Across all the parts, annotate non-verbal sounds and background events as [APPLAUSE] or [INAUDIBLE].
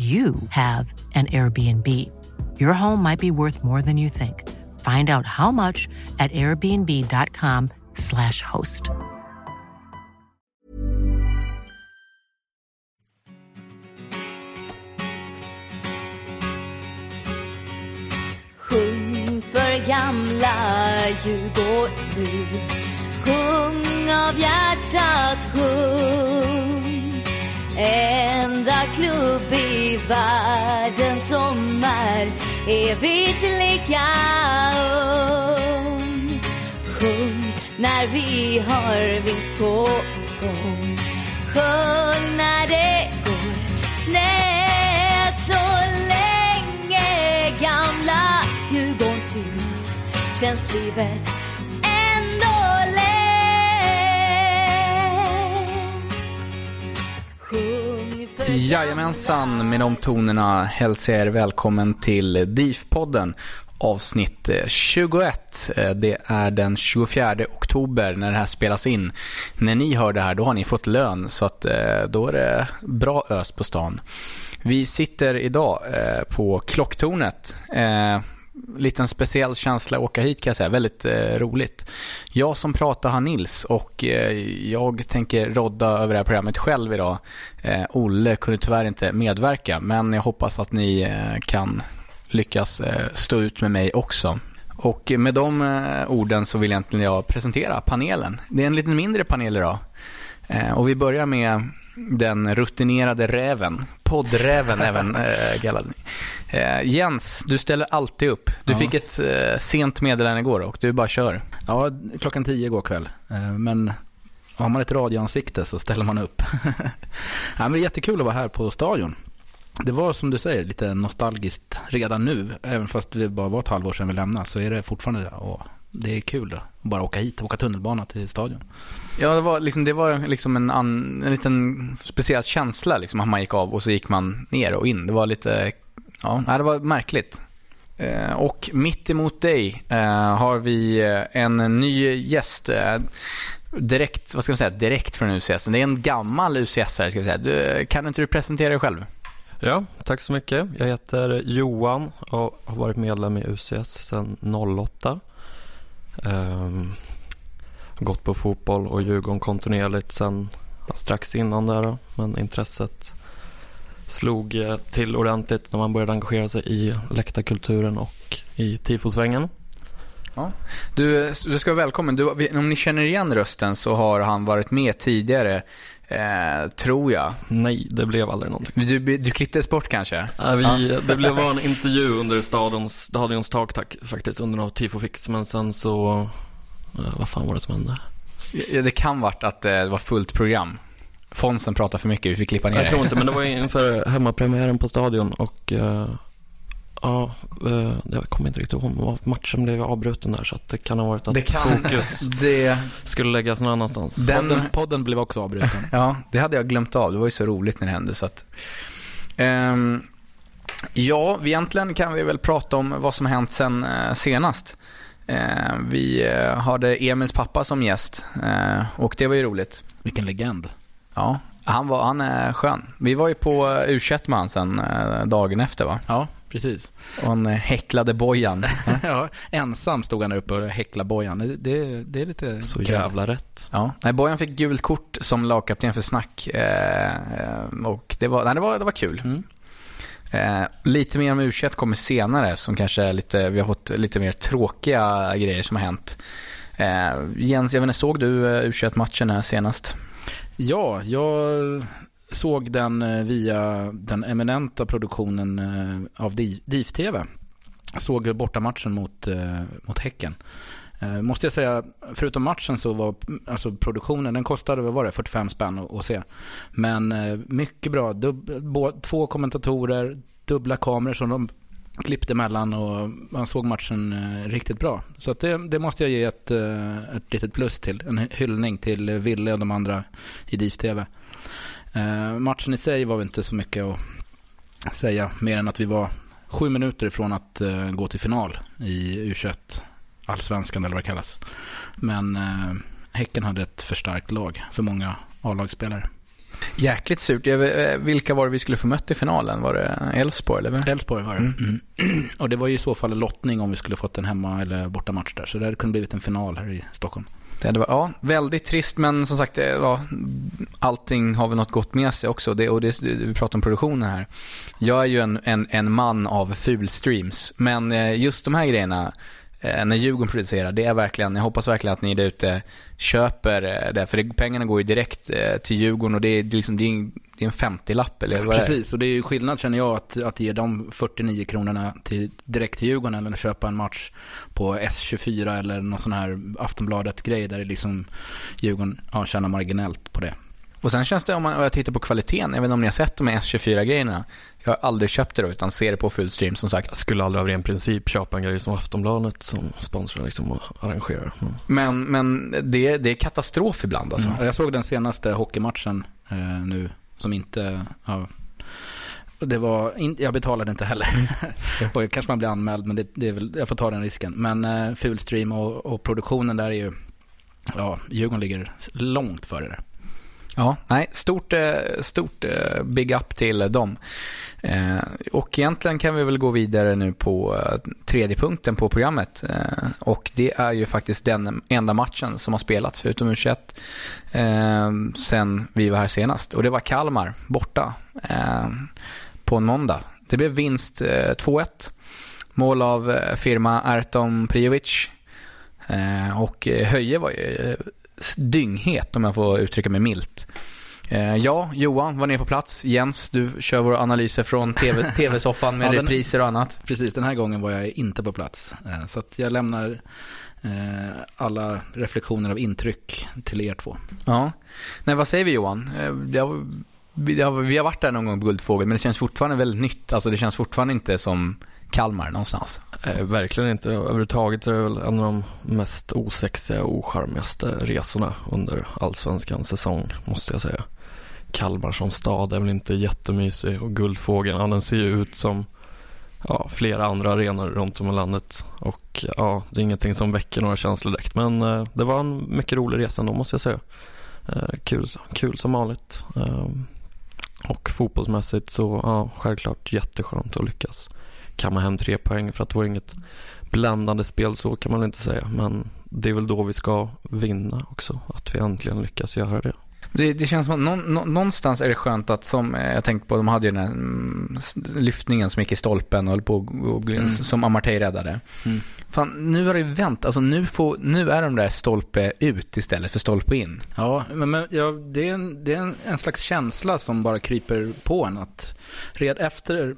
you have an Airbnb. Your home might be worth more than you think. Find out how much at airbnb.com/slash host. Sjung för gamla Djurgård nu Sjung av hjärtat, sjung Enda klubb i världen som är evigt lika ung Sjung när vi har vinst på gång. Sjung när det går snett så länge gamla Djurgården finns. Känns livet Jajamensan, med de tonerna hälsar jag er välkommen till DIF-podden avsnitt eh, 21. Eh, det är den 24 oktober när det här spelas in. När ni hör det här då har ni fått lön så att eh, då är det bra ös på stan. Vi sitter idag på Klocktornet. Liten speciell känsla att åka hit kan jag säga. Väldigt eh, roligt. Jag som pratar har Nils och eh, jag tänker rodda över det här programmet själv idag. Eh, Olle kunde tyvärr inte medverka men jag hoppas att ni eh, kan lyckas eh, stå ut med mig också. Och med de eh, orden så vill egentligen jag presentera panelen. Det är en lite mindre panel idag. Eh, och vi börjar med den rutinerade räven. Poddräven även eh, kallad. Eh, Jens, du ställer alltid upp. Du Ja. fick ett eh, sent meddelande igår och du bara kör. Ja, klockan tio igår kväll. Eh, Men har man ett radioansikte så ställer man upp. [LAUGHS] ja, men det är jättekul att vara här på stadion. Det var som du säger lite nostalgiskt redan nu. Även fast det bara var ett halvår sedan vi lämnade så är det fortfarande. Och det är kul då, att bara åka hit, åka tunnelbana till stadion. Ja, det var liksom, det var liksom en, an, en liten speciell känsla liksom att man gick av och så gick man ner och in. Det var lite, ja, nej, det var märkligt. Eh, Och mitt emot dig eh, har vi eh, en ny gäst. Direkt, vad ska man säga, direkt från UCS. Det är en gammal UCS-are ska vi säga. Du, kan inte du presentera dig själv? Ja, tack så mycket. Jag heter Johan och har varit medlem i UCS sedan 08. Ehm, gått på fotboll och Djurgården kontinuerligt sedan strax innan där. Men intresset slog eh, till ordentligt när man började engagera sig i läktarkulturen och i tifosvängen. Du, du ska vara välkommen. Du, om ni känner igen rösten så har han varit med tidigare, eh, tror jag. Nej, det blev aldrig någonting. Du, du klipptes bort kanske? Ja, vi, [LAUGHS] Det blev en intervju under stadions, stadions tak faktiskt under något tifofix men sen så, eh, vad fan var det som hände? Ja, det kan varit att eh, det var fullt program. Fonsen pratade för mycket, vi fick klippa ner Jag det. tror inte, men det var inför hemmapremiären på stadion och eh, Ja, eh, jag kommer inte riktigt ihåg. vad- Matchen blev avbruten där så att det kan ha varit att Det kan... fokus [LAUGHS] Det, skulle läggas någon annanstans. den, Podden, podden blev också avbruten. [LAUGHS] Ja, det hade jag glömt av. Det var ju så roligt när det hände. Så att, Ehm, ja, vi egentligen kan vi väl prata om vad som har hänt sen eh, senast. Vi hade Emils pappa som gäst och det var ju roligt. Vilken legend. Ja, han, var, han är skön. Vi var ju på eh, u med han sen eh, dagen efter va? Ja, precis. Och han eh, häcklade Bojan. [LAUGHS] ja, ensam stod han uppe och häcklade bojan. Det, det, det är lite... Så jävla rätt. Ja, nej, Bojan fick gult kort som lagkapten för snack. Eh, och det var, nej, det var, det var kul. Mm. Eh, lite mer om u kommer senare som kanske är lite, vi har fått lite mer tråkiga grejer som har hänt. Eh, Jens, jag vet inte, såg du u matchen här senast? Ja, jag såg den eh, via den eminenta produktionen eh, av DIF-TV. Jag såg bortamatchen mot, eh, mot Häcken. Måste jag säga, förutom matchen så var alltså produktionen, den kostade, vad var det, 45 spänn att, att se. Men mycket bra, Dubb, två kommentatorer, dubbla kameror som de klippte emellan och man såg matchen eh, riktigt bra. Så att det, det måste jag ge ett, eh, ett litet plus till. En hyllning till Ville och de andra i DIF-TV. Eh, matchen i sig var väl inte så mycket att säga mer än att vi var sju minuter ifrån att eh, gå till final i U21 allsvenskan eller vad det kallas. Men eh, Häcken hade ett för starkt lag för många A-lagsspelare. Jäkligt surt. Eh, vilka var det vi skulle få mött i finalen? Var det Elfsborg? Elfsborg var det. Mm. Mm. [CLEARS THROAT] Och det var ju i så fall en lottning om vi skulle fått en hemma eller bortamatch där. Så det hade kunnat blivit en final här i Stockholm. Det varit, ja, väldigt trist men som sagt, eh, ja, allting har väl något gott med sig också. Det, och det, vi pratar om produktionen här. Jag är ju en, en, en man av fulstreams, men eh, just de här grejerna Eh, när Djurgården producerar, det är verkligen, jag hoppas verkligen att ni där ute köper eh, det, för det, pengarna går ju direkt eh, till Djurgården och det är, det liksom, det är en, det är en 50-lapp eller vad är det? Precis, och det är ju skillnad känner jag att, att ge de 49 kronorna till, direkt till Djurgården eller köpa en match på S24 eller någon sån här Aftonbladet-grej där det liksom Djurgården ja, tjänar marginellt på det. Och sen känns det, om man, om jag tittar på kvaliteten, inte om ni har sett de här S24-grejerna. Jag har aldrig köpt det då, utan ser det på fullstream som sagt. Jag skulle aldrig av ren princip köpa en grej som Aftonbladet som sponsrar liksom och arrangerar. Mm. Men, men det, det är katastrof ibland alltså. Mm. Jag såg den senaste hockeymatchen eh, nu som inte... Ja, det var in, jag betalade inte heller. [LAUGHS] och kanske man blir anmäld, men det, det är väl, jag får ta den risken. Men eh, Fulstream och, och produktionen där är ju... Ja, Djurgården ligger långt före det. Ja, nej, stort, eh, stort eh, big up till dem. Eh, och egentligen kan vi väl gå vidare nu på tredje punkten på programmet. Och det är ju faktiskt den enda matchen som har spelats, förutom U21, sen vi var här senast. Och det var Kalmar, borta, på en måndag. Det blev vinst 2-1. Mål av firma Artom Priovic. Och Höje var ju dynghet om jag får uttrycka mig milt. Eh, ja, Johan var nere på plats. Jens, du kör våra analyser från TV, [LAUGHS] TV-soffan med Ja, repriser och annat. Precis, den här gången var jag inte på plats. Eh, så att jag lämnar eh, alla reflektioner av intryck till er två. Ja. Nej, vad säger vi Johan? Vi har, vi har varit där någon gång på Guldfågel, men det känns fortfarande väldigt nytt. Alltså det känns fortfarande inte som Kalmar någonstans. Eh, verkligen inte. Överhuvudtaget är det väl en av de mest osexiga och ocharmigaste resorna under allsvenskans säsong, måste jag säga. Kalmar som stad är väl inte jättemysig och Guldfågeln, ja, den ser ju ut som ja, flera andra arenor runt om i landet. Och ja, det är ingenting som väcker några känslor direkt. Men eh, det var en mycket rolig resa ändå, måste jag säga. Eh, kul, kul som vanligt. Eh, och fotbollsmässigt så, ja, självklart jätteskönt att lyckas kamma hem tre poäng för att det var inget bländande spel så kan man inte säga. Men det är väl då vi ska vinna också, att vi äntligen lyckas göra det. Det, det känns som att någon, nå- någonstans är det skönt att, som eh, jag tänkte på, de hade ju den här mm, lyftningen som gick i stolpen och höll på och, Mm. som Amartey räddade. Mm. Fan, nu har det vänt. Alltså nu, får, nu är de där stolpe ut istället för stolpe in. Ja, men, men ja, det är, en, det är en, en slags känsla som bara kryper på en. Att redan efter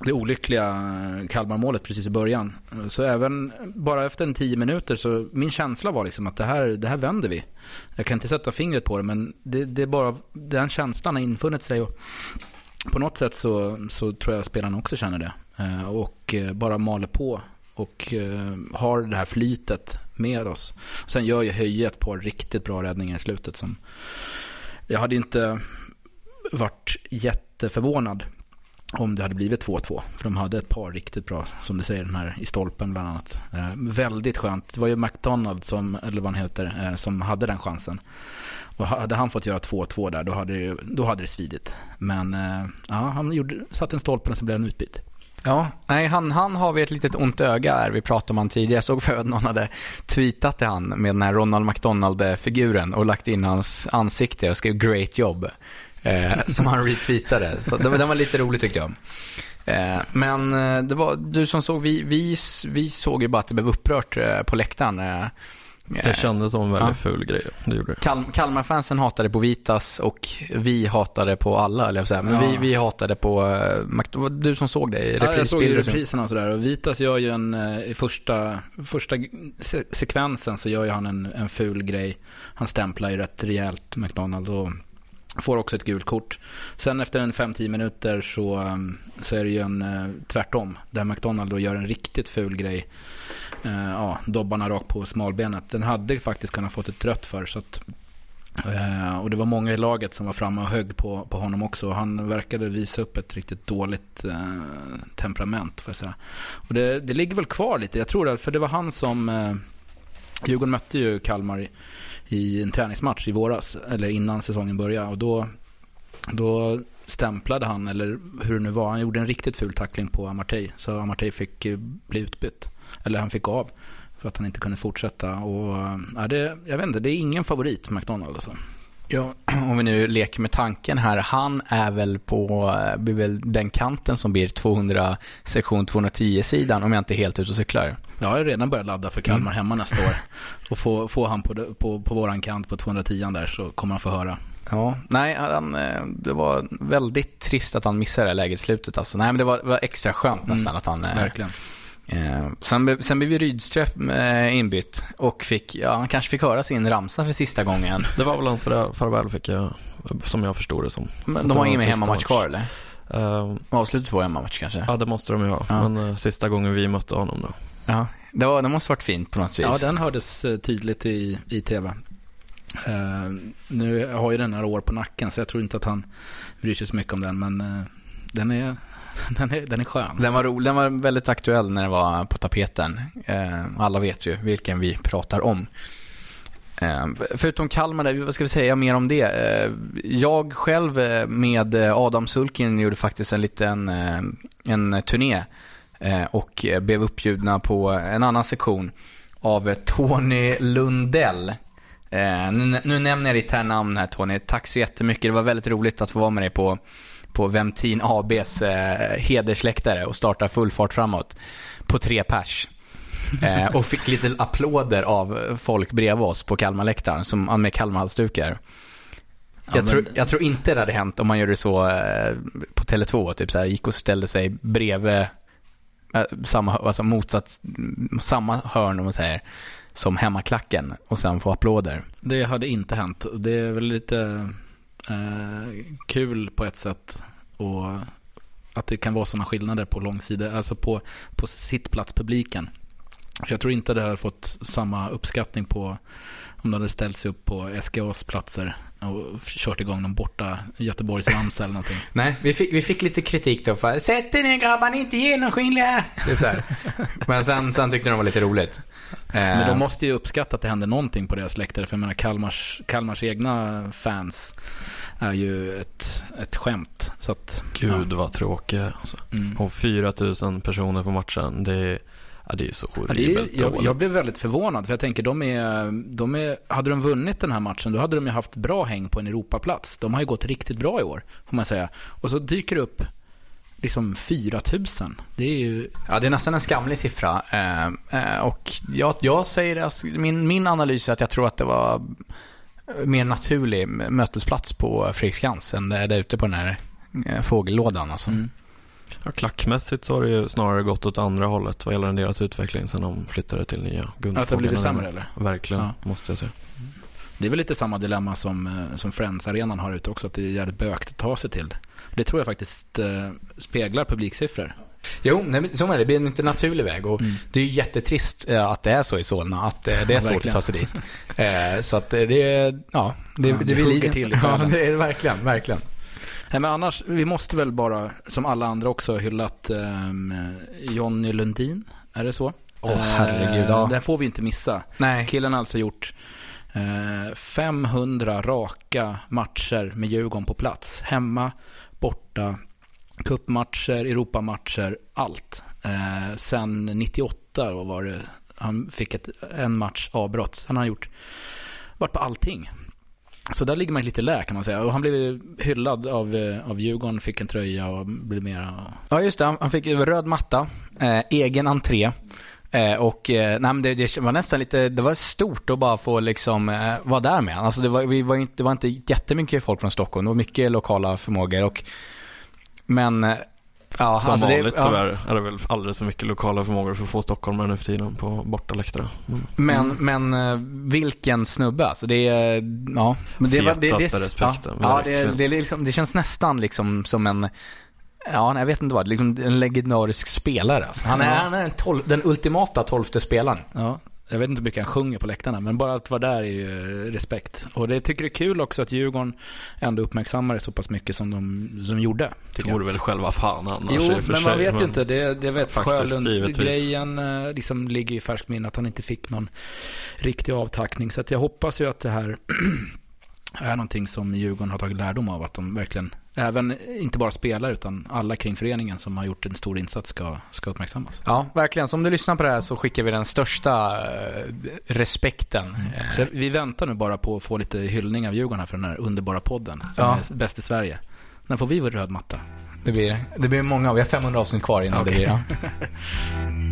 det olyckliga Kalmarmålet precis i början. Så även bara efter en tio minuter så min känsla var liksom att det här, det här vänder vi. Jag kan inte sätta fingret på det men det, det är bara, den känslan har infunnit sig och på något sätt så, så tror jag spelarna också känner det. Eh, och eh, bara maler på och eh, har det här flytet med oss. Sen gör ju Höje ett par riktigt bra räddningar i slutet som jag hade inte varit jätteförvånad om det hade blivit 2-2. För de hade ett par riktigt bra, som du säger, den här i stolpen bland annat. Eh, väldigt skönt. Det var ju McDonald, som, eller vad han heter, eh, som hade den chansen. Och hade han fått göra 2-2 där, då hade, det, då hade det svidit. Men eh, ja, han gjorde, satte en stolpen och så blev han utbytt. Ja, nej, han, han har vi ett litet ont öga här. Vi pratade om han tidigare. Jag såg för att någon hade tweetat till han med den här Ronald McDonald-figuren och lagt in hans ansikte och skrev “Great job” eh, [LAUGHS] som han retweetade. Så det, var- den var lite rolig tyckte jag. Eh, men eh, det var du som såg, vi, vi, vi såg ju bara att det blev upprört eh, på läktaren. Det kändes som en väldigt Ja. ful grej. Det gjorde det. Kal Kalmarfansen hatade på Vitas och vi hatade på alla, eller jag säga. Men Ja. vi, vi hatade på... du som såg det i Ja, jag såg ju repriserna och sådär. Och Vitas gör ju en, i första, första se sekvensen så gör ju han en, en ful grej. Han stämplar ju rätt rejält McDonald och får också ett gult kort. Sen efter en 5-10 minuter så, um, så är det ju en eh, tvärtom. Där McDonald då gör en riktigt ful grej. Eh, ja, dobbarna rakt på smalbenet. Den hade faktiskt kunnat fått ett rött för. Så att, eh, och det var många i laget som var framme och högg på, på honom också. Han verkade visa upp ett riktigt dåligt eh, temperament. Får jag säga. Och det, det ligger väl kvar lite. Jag tror det, för det var han som... Eh, Djurgården mötte ju Kalmar i, i en träningsmatch i våras, eller innan säsongen började. Och då, då stämplade han, eller hur det nu var, han gjorde en riktigt ful tackling på Amartey. Så Amartey fick eh, bli utbytt. Eller han fick gå av för att han inte kunde fortsätta. Och, eh, ja, det, jag vet inte, det är ingen favorit McDonald alltså. Ja, [CLEARS THROAT] om vi nu leker med tanken här. Han är väl på eh, blir väl den kanten som blir 200 sektion 210-sidan om jag inte är helt ute och cyklar. Jag har redan börjat ladda för Kalmar hemma nästa år. [LAUGHS] Och få, få han på, på, på våran kant på 210 där så kommer han få höra. Ja, nej, han, eh, det var väldigt trist att han missade det här läget i slutet. Alltså. Nej, men det var, var extra skönt nästan Mm, att han... eh, Verkligen. Eh, sen, blev- sen blev ju Rydström eh, inbytt och fick, ja, han kanske fick höra sin ramsa för sista gången. Det var väl hans farväl- fick jag, som jag förstod det som. Men de har ingen mer hemmamatch match. kvar eller? Ehm, Avslutet var hemmamatch kanske? ja, det måste de ju ha. Ja. Men eh, sista gången vi mötte honom då. Ja. Det, var, det måste varit fint på något vis. Ja, den hördes eh, tydligt i, i tv. Eh, nu har ju den några år på nacken så jag tror inte att han bryr sig så mycket om den. Men eh, den, är, [LAUGHS] den, är, den är skön. Den var rolig, den var väldigt aktuell när den var på tapeten. Eh, alla vet ju vilken vi pratar om. Eh, förutom Kalmar, där, vad ska vi säga mer om det? Eh, jag själv eh, med Adam Sulkin gjorde faktiskt en liten eh, en turné eh, och blev uppbjudna på en annan sektion av Tony Lundell. Eh, nu, nu nämner jag ditt här namn här Tony. Tack så jättemycket. Det var väldigt roligt att få vara med dig på på Ventin ABs eh, hedersläktare och starta full fart framåt på tre pers. [LAUGHS] Eh, och fick lite applåder av folk bredvid oss på Kalmarläktaren som med Kalmarhalsdukar. Jag, men- tror, jag tror inte det hade hänt om man gjorde så eh, på Tele2, typ så här, gick och ställde sig bredvid eh, samma, alltså motsatt, samma hörn om man säger, som hemmaklacken och sen få applåder. Det hade inte hänt. Det är väl lite eh, kul på ett sätt. Och att det kan vara sådana skillnader på långsidor, alltså på, på sittplatspubliken. För jag tror inte det hade fått samma uppskattning på om det hade ställt sig upp på SGAs platser och kört igång någon borta Göteborgsramsa eller någonting. [LAUGHS] Nej, vi fick, vi fick lite kritik då för Sätt er ner grabbar, ni är inte genomskinliga. Typ så. [LAUGHS] Men sen, sen tyckte de det var lite roligt. Men Eh, de måste ju uppskatta att det händer någonting på deras läktare. För jag menar Kalmars, Kalmars egna fans är ju ett, ett skämt. Så att, Gud vad tråkiga. Alltså. ja. Mm. Och 4000 personer på matchen. Det är, ja, det är så Ja, horribelt jag, dåligt. jag blev väldigt förvånad för jag tänker de är, de är, hade de vunnit den här matchen då hade de ju haft bra häng på en Europaplats. De har ju gått riktigt bra i år får man säga. Och så dyker det upp liksom 4000. Det är ju, Ja, det är nästan en skamlig siffra. Eh, eh, och jag, jag säger, alltså, min, min analys är att jag tror att det var mer naturlig mötesplats på Fredriksskans än det är där ute på den här eh, fågellådan. Alltså. mm. Ja, klackmässigt så har det ju snarare gått åt andra hållet vad gäller deras utveckling sen de flyttade till nya att det har blivit sämre eller? Verkligen, Ja. måste jag säga. Det är väl lite samma dilemma som, eh, som Friends-arenan har ute också, att det är jävligt bökigt att ta sig till. Det tror jag faktiskt eh, speglar publiksiffror. Jo, nej, så är det. Det blir en inte naturlig väg. Och Det är ju jättetrist eh, att det är så i Solna, att eh, det är Ja, svårt att ta sig dit. Så att det ja, det, Ja, det, det blir till [LAUGHS] Ja, det är verkligen, verkligen. Nej, men annars, vi måste väl bara, som alla andra också, hyllat um, Jonny Lundin. Är det så? Åh, herregud, Eh, ja. Den får vi inte missa. Nej. Killen har alltså gjort Eh, 500 raka matcher med Djurgården på plats. Hemma, borta, cupmatcher, Europamatcher, allt. Eh, sen 98 då var det, han fick ett, en match avbrott. Sen har han gjort, varit på allting. Så där ligger man lite lä kan man säga. Och han blev hyllad av, eh, av Djurgården, fick en tröja och blev mera... Ja, just det. Han- Han fick röd matta, eh, egen entré. Eh, och eh, nej, men det, det var nästan lite, det var stort att bara få liksom eh, vara där med Alltså det var, vi var inte, det var inte jättemycket folk från Stockholm, det var mycket lokala förmågor och Men, eh, ja Som alltså vanligt det, ja, tyvärr är det väl alldeles för mycket lokala förmågor för att få stockholmare nu för tiden på bortaläktare. Mm. Men, men eh, vilken snubbe alltså. Det är, ja. Men det, var- det, det, respekten, Ja, ja det, det, liksom, det känns nästan liksom som en, ja nej, jag vet inte vad, liksom en legendarisk spelare. Alltså. Han är, Ja. han är den, ultimata tolfte spelaren. Ja, jag vet inte hur mycket han sjunger på läktarna, men bara att vara där är ju respekt. Och det tycker det är kul också att Djurgården ändå uppmärksammar det så pass mycket som de som gjorde. Det jag. vore väl själva fan annars Jo, men man sig, vet men- ju inte. Det, det vet Faktiskt, Sjölunds-grejen eh, liksom ligger i färskt minne att han inte fick någon riktig avtackning. Så att jag hoppas ju att det här [CLEARS THROAT] är någonting som Djurgården har tagit lärdom av. Att de verkligen, även inte bara spelare utan alla kring föreningen som har gjort en stor insats ska, ska uppmärksammas. Ja, verkligen. Så om du lyssnar på det här så skickar vi den största eh, respekten. Eh, Så vi väntar nu bara på att få lite hyllning av Djurgården här för den här underbara podden som Ja. är bäst i Sverige. När får vi vår röd matta? Det blir, det blir många, vi har 500 avsnitt kvar innan det Okej. blir, ja. [LAUGHS]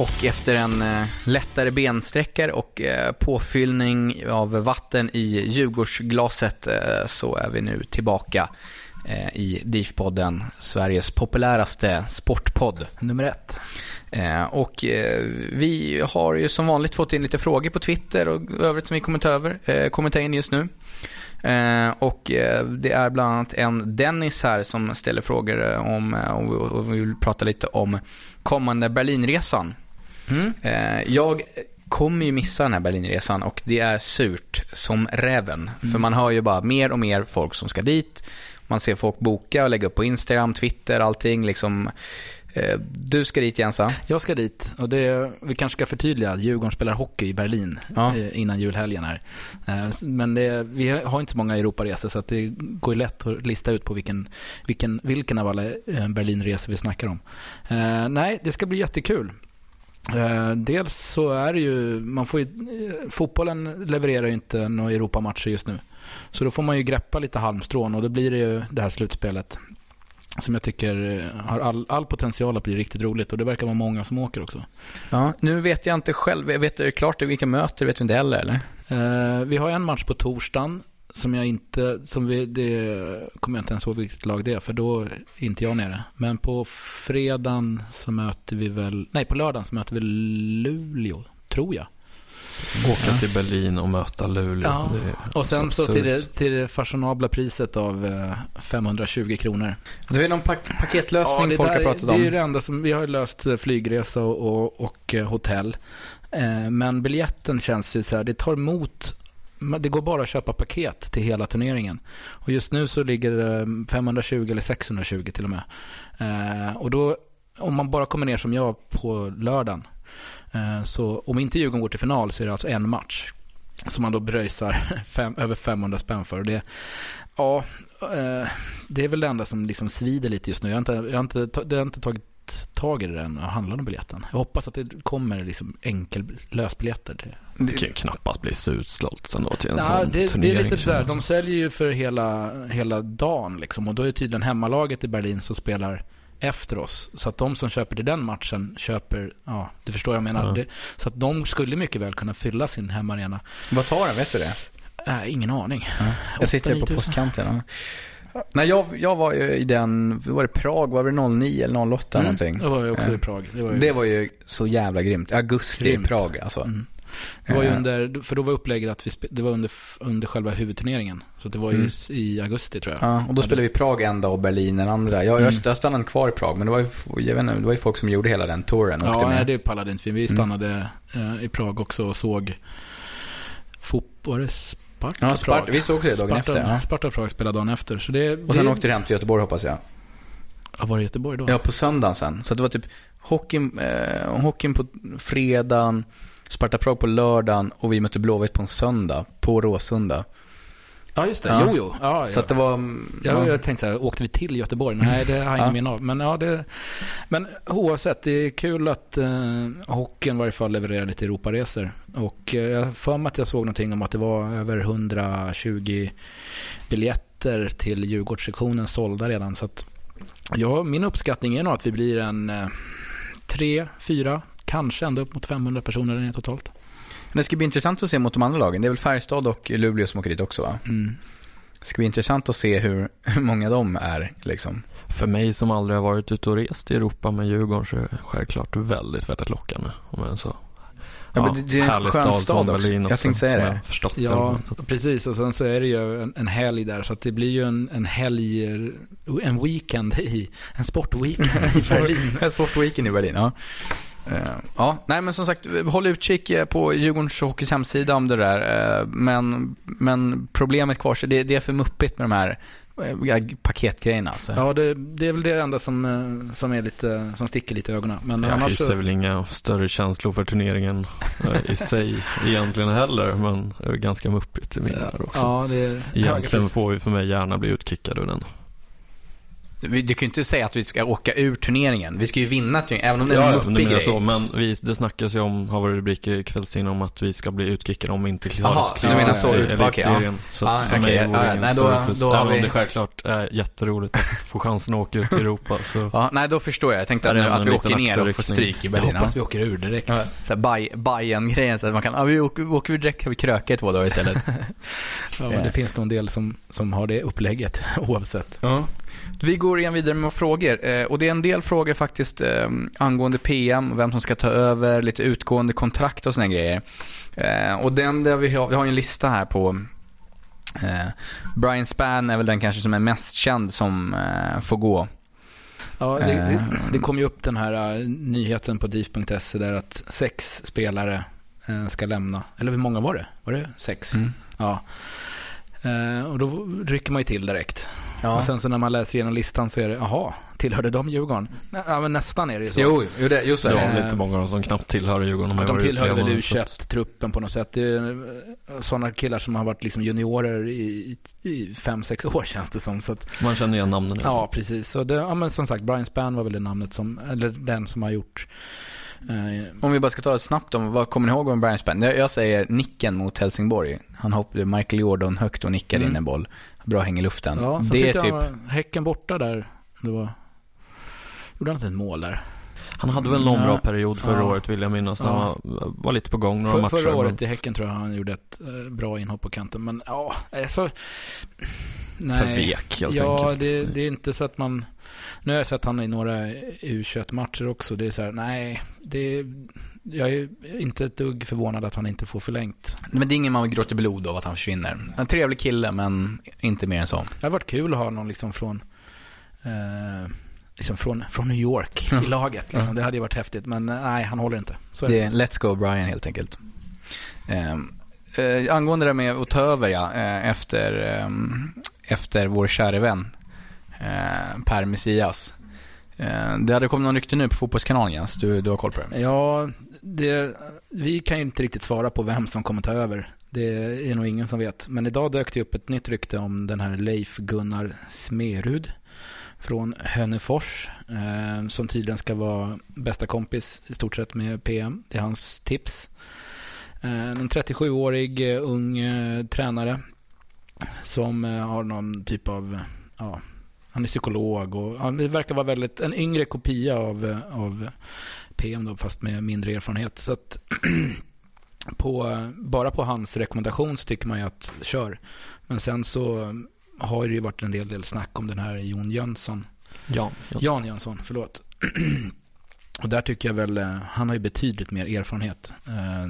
Och efter en eh, lättare bensträckare och eh, påfyllning av vatten i Djurgårdsglaset eh, så är vi nu tillbaka eh, i DIF-podden, Sveriges populäraste sportpodd. Nummer ett. Eh, Och eh, vi har ju som vanligt fått in lite frågor på Twitter och övrigt som vi kommer ta, över, kommer ta in just nu. Och det är bland annat en Dennis här som ställer frågor om, och vi vill prata lite om kommande Berlinresan. Mm. Eh, Jag kommer ju missa den här Berlinresan och det är surt som räven. För man hör ju bara mer och mer folk som ska dit. Man ser folk boka och lägga upp på Instagram, Twitter, allting liksom. Eh, Du ska dit Jensa. Jag ska dit och det, vi kanske ska förtydliga att Djurgården spelar hockey i Berlin Ja. eh, innan julhelgen här. Eh, Men det, vi har inte så många Europaresor så det går lätt att lista ut på vilken, vilken, vilken av alla Berlinresor vi snackar om. Eh, nej, det ska bli jättekul. Eh, dels så är det ju, man får ju, eh, fotbollen levererar ju inte några Europamatcher just nu. Så då får man ju greppa lite halmstrån och då blir det ju det här slutspelet som jag tycker eh, har all, all potential att bli riktigt roligt och det verkar vara många som åker också. Ja, nu vet jag inte själv. Vet det klart vilka möter, vet vi inte heller eller? Eh, vi har en match på torsdagen som jag inte, som vi, det kommer jag inte ens ihåg vilket lag det är för då är inte jag nere. Men på fredagen så möter vi väl, nej på lördagen så möter vi Luleå, tror jag. Åka till Berlin och möta Luleå. Ja. Och sen så absurt. till det, till det fashionabla priset av eh, 520 kronor. Det är någon pak- paketlösning det folk där har är- pratat Det är ju om. det enda som, vi har löst eh, flygresa och, och, och eh, hotell. Eh, men biljetten känns ju så här, det tar emot det går bara att köpa paket till hela turneringen. Och just nu så ligger det 520 eller 620 till och med. Eh, och då, om man bara kommer ner som jag på lördagen, eh, så om inte Djurgården går till final så är det alltså en match. Som man då bröjsar [LAUGHS] fem, över 500 spänn för. Och det, ja, eh, det är väl det enda som liksom svider lite just nu. Jag har inte, jag har inte, det har inte tagit tag i det än och handlat om biljetten. Jag hoppas att det kommer liksom enkel lösbiljetter. till det. Kan ju knappast bli så utsålt ändå till en Ja, sån det, det är turnering. lite sådär, de säljer ju för hela, hela dagen liksom. Och då är tydligen hemmalaget i Berlin som spelar efter oss. Så att de som köper till den matchen köper, ja, du förstår vad jag menar. Ja. Det, så att de skulle mycket väl kunna fylla sin hemmaarena. Vad tar den, vet du det? Äh, ingen aning. Jag sitter på 8-9 000. postkanten. Nej, jag, jag var ju i den, var det Prag, var det 09 eller 08 Mm, någonting? Det var ju också Eh, i Prag. Det var ju, Det var ju så jävla grymt. Augusti Grymt. i Prag alltså. Mm. Det var ju Eh. under, för då var upplägget att vi det var under, under själva huvudturneringen. Så det var ju Mm. i augusti tror jag. Ja, och då spelade vi Prag en dag och Berlin en andra. Jag, Mm. jag, stannade kvar i Prag, men det var ju, jag vet inte, det var ju folk som gjorde hela den touren. Ja, nej, det pallade inte vi. Vi Mm. stannade eh, i Prag också och såg fotboll. Sparta Ja, Sparta, vi såg det dagen Sparta, efter. Ja. Sparta Prag spelade dagen efter. Så det, Och sen det, åkte du hem till Göteborg hoppas jag. Ja, var det Göteborg då? Ja, på söndagen sen. Så det var typ hockeyn, eh, hockeyn på fredagen, Sparta Prag på lördagen och vi mötte Blåvitt på en söndag på Råsunda. Ja, just det. Ja. Jo, jo. Ja, Så ja. att det var... Ja, ja. jag tänkte så här, åkte vi till Göteborg? Nej, det har jag Ja. ingen minne av. Men, ja, det, men oavsett, det är kul att eh, hockeyn i varje fall levererar lite Europaresor. Och eh, jag för mig att jag såg någonting om att det var över 120 biljetter till Djurgårdssektionen sålda redan. Så att, ja, min uppskattning är nog att vi blir en eh, tre, fyra, kanske ända upp mot 500 personer där Det ska bli intressant att se mot de andra lagen. Det är väl Färjestad och Luleå som åker dit också va? Mm. Det ska bli intressant att se hur, hur många de är liksom. För mig som aldrig har varit ute och rest i Europa med Djurgården så är det självklart väldigt, väldigt lockande. Om jag så. Ja, men det- det är en skön stad också. Jag tänkte säga det. förstått Ja, det. precis. Och sen så är det ju en, en helg där. Så att det blir ju en, en helg, en weekend i, en sportweekend i [LAUGHS] Berlin. En svårt weekend i Berlin, ja. Eh, ja, nej men som sagt, håll utkik eh, på Djurgårdens Hockeys hemsida om det där. eh, Men, men problemet kvarstår, det, det är för muppigt med de här paketgrejerna alltså. Ja, det, det är väl det enda som, som, är lite, som sticker lite i ögonen. Men Jag annars hyser väl inga större känslor för turneringen i sig egentligen heller. Men det är ganska muppigt i mina öron också. ja, det är Egentligen får vi för mig gärna bli utkickade ur den. Du kan ju inte säga att vi ska åka ur turneringen. Vi ska ju vinna turneringen, även om det är en Ja, muppig grej. så. Men vi, det snackas ju om, har varit rubriker i kvällstidningen om att vi ska bli utkickade om vi inte klarar Jaha, oss du menar så, okej. Så Ja, att för okej, mig vore ja, det ingen nej, då- då har Även vi- om det självklart är jätteroligt att få chansen att åka ut i Europa. Så. [LAUGHS] Ja, nej, då förstår jag. Jag tänkte att, nu, att vi åker ner och får stryk i Jag Berlin. hoppas vi åker ur direkt. Ja, så Bayern-grejen, så att man kan, ja, vi åker, åker vi direkt kan vi kröka i två dagar istället. [LAUGHS] Ja, det finns nog en del som, som har det upplägget [LAUGHS] oavsett. Ja. Vi går igen vidare med frågor. Eh, och det är en del frågor faktiskt eh, angående PM, vem som ska ta över, lite utgående kontrakt och såna grejer. Eh, och den där vi har, vi har en lista här på Brian Spann är väl den kanske som är mest känd som får gå. Ja, det, det, det kom ju upp den här nyheten på DIF.se där att sex spelare ska lämna. Eller hur många var det? Var det sex? Mm. Ja. Eh, och då rycker man ju till direkt. Ja. Och sen så när man läser igenom listan så är det, jaha, tillhörde de Djurgården? Nej, Ja, men nästan är det ju så. Jo, jo, det, är Det det. är lite många av dem som knappt tillhör Djurgården. Ja, de varit tillhör väl utlånade, så att- U21-truppen på något sätt. Det är eh, sådana killar som har varit liksom juniorer i, i, fem, sex år [LAUGHS] känns det som. Så att, Man känner igen namnen. alla ja, precis. Så det, ja, men som sagt, Brian Spann var väl det namnet som, eller den som har gjort Om vi bara ska ta ett snabbt om, vad kommer ni ihåg om Brian Spann? Jag, säger nicken mot Helsingborg. Han hoppade Michael Jordan högt och nickade Mm. in en boll. Bra häng i luften. Ja, så det är tyckte typ... jag var Häcken borta där. Det var... Gjorde han inte ett mål där? Han hade väl någon Ja. bra period förra Ja. året vill jag minnas. När Ja. han var, var lite på gång några För, matcher. förra men- året i Häcken tror jag han gjorde ett eh, bra inhopp på kanten. Men ja, alltså... Nej. För vek helt ja, enkelt. det, det är inte så att man... Nu har jag sett han i några U21-matcher också. Det är så här, nej. Det, jag är inte ett dugg förvånad att han inte får förlängt. Men det är ingen man gråter blod av att han försvinner. En trevlig kille, men inte mer än så. Det har varit kul att ha någon liksom från... Eh, liksom från, från New York i laget. Liksom. Det hade ju varit häftigt. Men eh, nej, han håller inte. Så det. Är let's go Brian helt enkelt. Um, uh, angående det med att ta över ja, eh, efter, ehm, efter vår käre vän eh, Per Messias. Eh, det hade kommit någon rykte nu på Fotbollskanalen Jens, du, du har koll på det? Ja, det, vi kan ju inte riktigt svara på vem som kommer ta över. Det är nog ingen som vet. Men idag dök det upp ett nytt rykte om den här Leif Gunnar Smerud från Hönnefors Eh, som tydligen ska vara bästa kompis i stort sett med PM. Det är hans tips. Eh, en 37-årig eh, ung eh, tränare som eh, har någon typ av, ja, han är psykolog och han det verkar vara väldigt, en yngre kopia av, eh, av PM då, fast med mindre erfarenhet. Så att [CLEARS THROAT] på, bara på hans rekommendation så tycker man ju att kör. Men sen så har det ju varit en del, del snack om den här Jon Jönsson. Jan. Jan Jönsson, förlåt. [CLEARS THROAT] Och där tycker jag väl, eh, han har ju betydligt mer erfarenhet. Eh,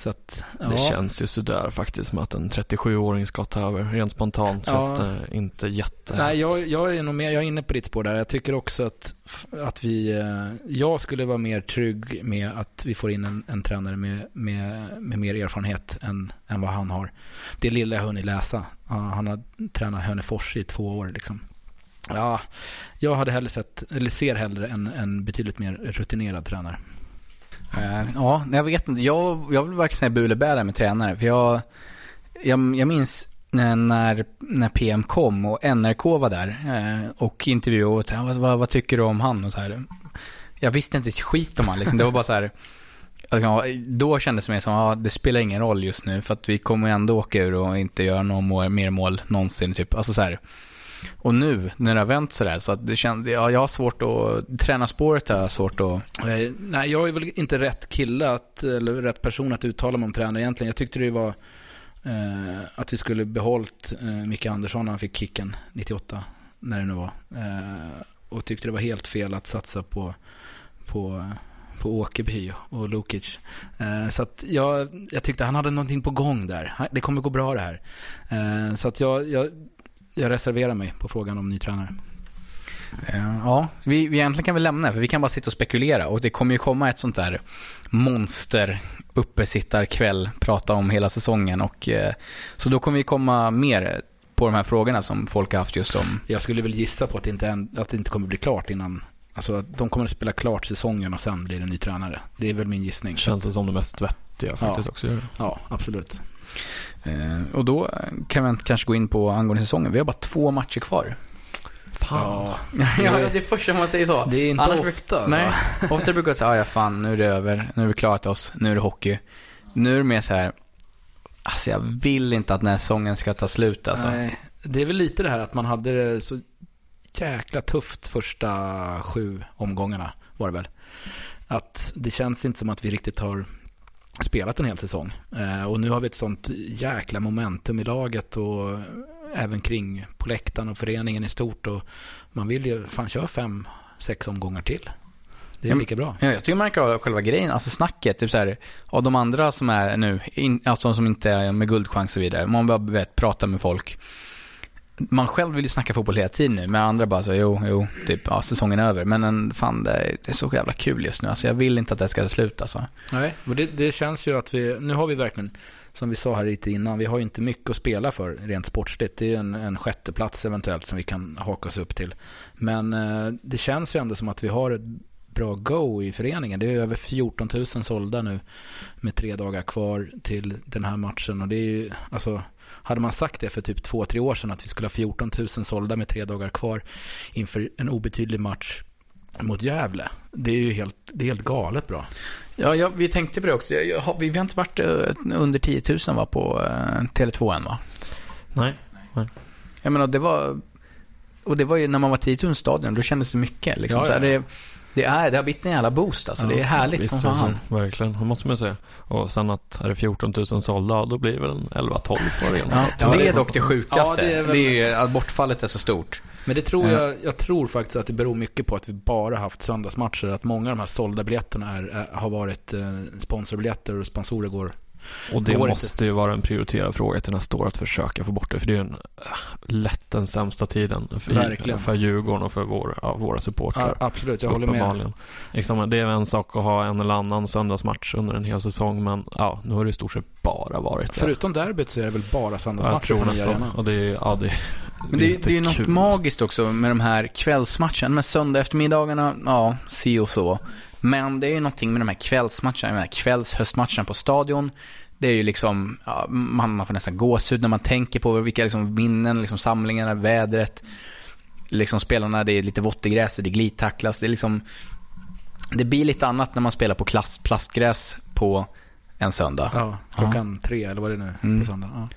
Så att, ja. Det känns ju sådär faktiskt som att en 37-åring ska ta över. Rent spontant Ja. känns det inte jätte... Nej, jag, jag är nog mer, jag är inne på ditt spår där. Jag tycker också att, att vi, eh, jag skulle vara mer trygg med att vi får in en, en tränare med, med, med mer erfarenhet än, än vad han har. Det lilla jag hunnit läsa. Han har tränat Hönefors i två år liksom. Ja, jag hade hellre sett, eller ser hellre en, en betydligt mer rutinerad tränare. Uh, ja, jag vet inte. Jag, jag vill verkligen säga Bulebära med tränare. För jag, jag, jag minns när, när, PM kom och NRK var där eh, och intervjuade och vad, vad, vad tycker du om han och så här. Jag visste inte ett skit om han liksom. Det var bara så här. alltså, Då kändes det mer som att ja, det spelar ingen roll just nu för att vi kommer ändå åka ur och inte göra någon mål, mer mål någonsin. Typ. Alltså så här. Och nu när det har vänt sådär så att det kände, ja, jag har svårt att, träna spåret har jag svårt att eh, nej, jag är väl inte rätt kille, att, eller rätt person att uttala mig om tränare egentligen. Jag tyckte det var eh, att vi skulle behållit eh, Micke Andersson när han fick kicken 98, när det nu var. Eh, och tyckte det var helt fel att satsa på, på, på Åkerby och Lukic. Eh, så att jag, jag tyckte han hade någonting på gång där. Det kommer gå bra det här. Eh, så att jag, jag, jag reserverar mig på frågan om ny tränare. Eh, Ja, vi, vi egentligen kan vi lämna för vi kan bara sitta och spekulera och det kommer ju komma ett sånt där monster uppesittarkväll, prata om hela säsongen och eh, så då kommer vi komma mer på de här frågorna som folk har haft just om. Jag skulle väl gissa på att det inte, att det inte kommer bli klart innan. Alltså att de kommer att spela klart säsongen och sen blir det en ny tränare. Det är väl min gissning. Känns det som det mest vettiga faktiskt också. Ja, absolut. Eh, och då kan vi kanske gå in på angående säsongen. Vi har bara två matcher kvar. Ja, [LAUGHS] ja, det är första man säger så. det är inte Annars ofta. Alltså. Nej, [LAUGHS] ofta brukar jag säga, "Ah, ja fan, nu är det över, nu har vi klarat oss, nu är det hockey. Nu är det mer så här, alltså jag vill inte att den här säsongen ska ta slut alltså. Nej, det är väl lite det här att man hade det så jäkla tufft första sju omgångarna var det väl. Att det känns inte som att vi riktigt har spelat en hel säsong. Eh, och nu har vi ett sånt jäkla momentum i laget och även kring på läktaren och föreningen i stort. Och man vill ju fan köra fem, sex omgångar till. Det är men- lika bra. Ja, jag tycker man märker av själva grejen, alltså snacket, typ så här, av de andra som är nu, in, alltså som inte är med guldchans och så vidare, man bara vet, pratar med folk. Man själv vill ju snacka fotboll hela tiden nu, men andra bara så, jo, jo, typ, ja, säsongen är över. Men en, fan, det är, det är så jävla kul just nu. Alltså jag vill inte att det ska sluta alltså. Nej, och det, det känns ju att vi, nu har vi verkligen, som vi sa här lite innan, vi har ju inte mycket att spela för rent sportsligt. Det är en, en sjätteplats eventuellt som vi kan haka oss upp till. Men eh, det känns ju ändå som att vi har ett bra go i föreningen. Det är över 14 000 sålda nu med tre dagar kvar till den här matchen. Och det är ju, alltså, hade man sagt det för typ två, tre år sedan att vi skulle ha 14 000 sålda med tre dagar kvar inför en obetydlig match mot Gävle. Det är ju helt, det är helt galet bra. Ja, ja, vi tänkte på det också. Jag, jag, har- vi, vi har inte varit eh, under 10 000 va, på uh, Tele2 än va? Nej. Jag menar, det var... Och det var ju när man var 10 000 stadion, då kändes det mycket. Liksom. Ja, Så här, ja. det, det, är, det har blivit en jävla boost alltså. Ja, det är härligt Visst som är det fan. Verkligen, det måste man säga. Och sen att är det 14 000 sålda, då blir det väl en 11-12 på arenan. Ja, Ja, det det är är- dock det sjukaste. Ja, det det, är är väl- ju att bortfallet är så stort. Men det tror Ja. jag, jag tror faktiskt att det beror mycket på att vi bara haft söndagsmatcher. Att många av de här sålda biljetterna är, är, har varit eh, sponsorbiljetter och sponsorer går. Och det måste ju vara en prioriterad fråga till nästa år att försöka få bort det. För det är en, äh, lätt den sämsta tiden för, Verkligen. för Djurgården och för vår, ja, våra supportrar. Ja, absolut, jag håller med. Liksom, det är en sak att ha en eller annan söndagsmatch under en hel säsong men ja, nu har det i stort sett bara varit det. Förutom derbyt så är det väl bara söndagsmatcher på nya arenan. Och det är, ja, det, Men det, inte det är ju något kul. magiskt också med de här kvällsmatcherna. Med söndag eftermiddagarna, ja, si och så. Men det är ju någonting med de här kvällsmatcherna, jag menar kvällshöstmatcherna på stadion. Det är ju liksom, ja, man, man får nästan gåshud när man tänker på vilka liksom minnen, liksom samlingarna, vädret. Liksom spelarna, det är lite vått i gräset, det glidtacklas. Det är liksom, det blir lite annat när man spelar på klass, plastgräs på en söndag. Ja, klockan tre eller vad det är nu Mm. på söndag. Ja.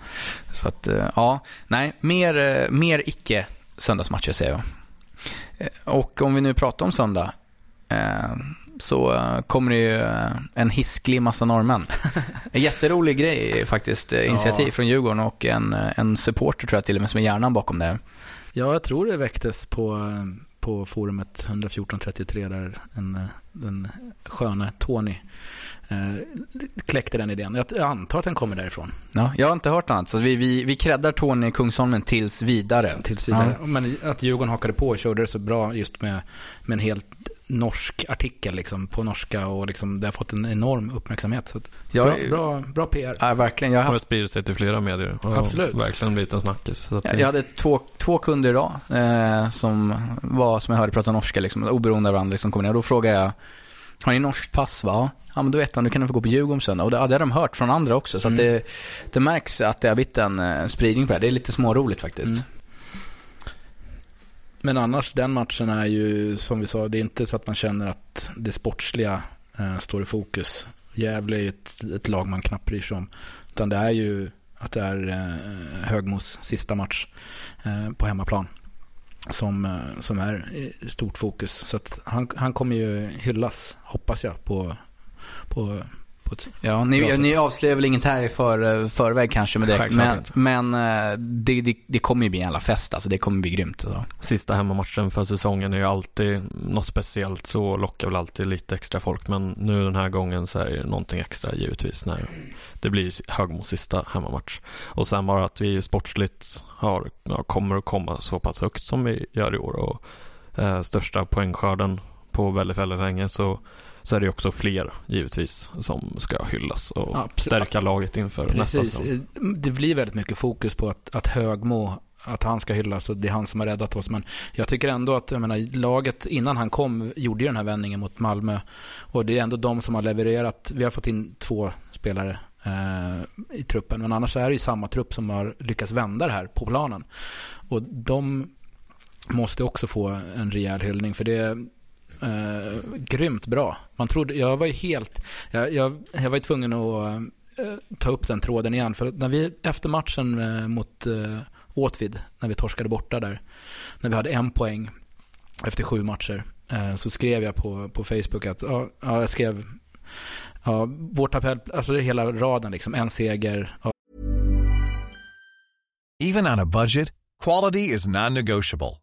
Så att, eh, ja, nej, mer, eh, mer icke söndagsmatcher säger jag. Eh, Och om vi nu pratar om söndag. Så kommer det ju en hisklig massa norrmän. En [LAUGHS] jätterolig grej faktiskt, initiativ Ja. från Djurgården och en, en supporter tror jag till och med som är hjärnan bakom det. Ja, jag tror det väcktes på, på forumet 11433 där en, den sköne Tony kläckte den idén. Jag, jag antar att den kommer därifrån Ja, jag har inte hört annat, så vi, vi, vi creddar Tony Kungsholmen tills vidare. tills vidare. Men att Djurgården hakade på och körde det så bra just med, med en helt norsk artikel liksom, på norska och liksom, det har fått en enorm uppmärksamhet. Så att, Jag, bra, bra, bra PR. Ja, verkligen. Jag har Det haft spridit sig till flera medier. och Absolut. Verkligen blivit en snackis. Så att Jag jag hade två, två kunder idag eh, som var, som jag hörde prata norska, liksom, oberoende av varandra, liksom, kom ner. Och då frågade jag, har ni norskt pass? Va? Ja, men då vet de, du kan du få gå på Djurgården söndag. Och det, ja, det har de hört från andra också. Så Mm. det, det märks att det har blivit en eh, spridning på det. Det är lite småroligt faktiskt. Mm. Men annars, den matchen är ju som vi sa, det är inte så att man känner att det sportsliga eh, står i fokus. Gävle är ju ett, ett lag man knappt bryr sig om. Utan det är ju att det är eh, Högmos sista match eh, på hemmaplan. Som, eh, som är i stort fokus. Så att han, han kommer ju hyllas, hoppas jag, på, på ett Ja, Bra ni, sätt. ni avslöjar väl inget här i för, förväg kanske med det. Självklart Men, inte. men eh, det, det, det kommer ju bli en jävla fest alltså. Det kommer bli grymt. Alltså. Sista hemmamatchen för säsongen är ju alltid något speciellt. Så lockar väl alltid lite extra folk. Men nu den här gången så är det någonting extra givetvis när det blir Högmos sista hemmamatch. Och sen bara att vi sportsligt har, kommer att komma så pass högt som vi gör i år. Och eh, största poängskörden på väldigt, väldigt länge så, så är det också fler givetvis som ska hyllas och Absolut. stärka laget inför nästa Precis. säsong. Det blir väldigt mycket fokus på att, att Högmo, att han ska hyllas och det är han som har räddat oss. Men jag tycker ändå att jag menar, laget innan han kom gjorde ju den här vändningen mot Malmö. Och det är ändå de som har levererat. Vi har fått in två spelare eh, i truppen. Men annars är det ju samma trupp som har lyckats vända det här på planen. Och de måste också få en rejäl hyllning. För det eh, grymt bra. Man trodde, jag var ju helt, jag, jag, jag var ju tvungen att eh, ta upp den tråden igen. För när vi efter matchen eh, mot eh, Åtvid, när vi torskade borta där, när vi hade en poäng efter sju matcher, eh, så skrev jag på, på Facebook att, ja, ja jag skrev, ja, vår tabell, alltså det är hela raden liksom, en seger, ja, Even on a budget, quality is non-negotiable.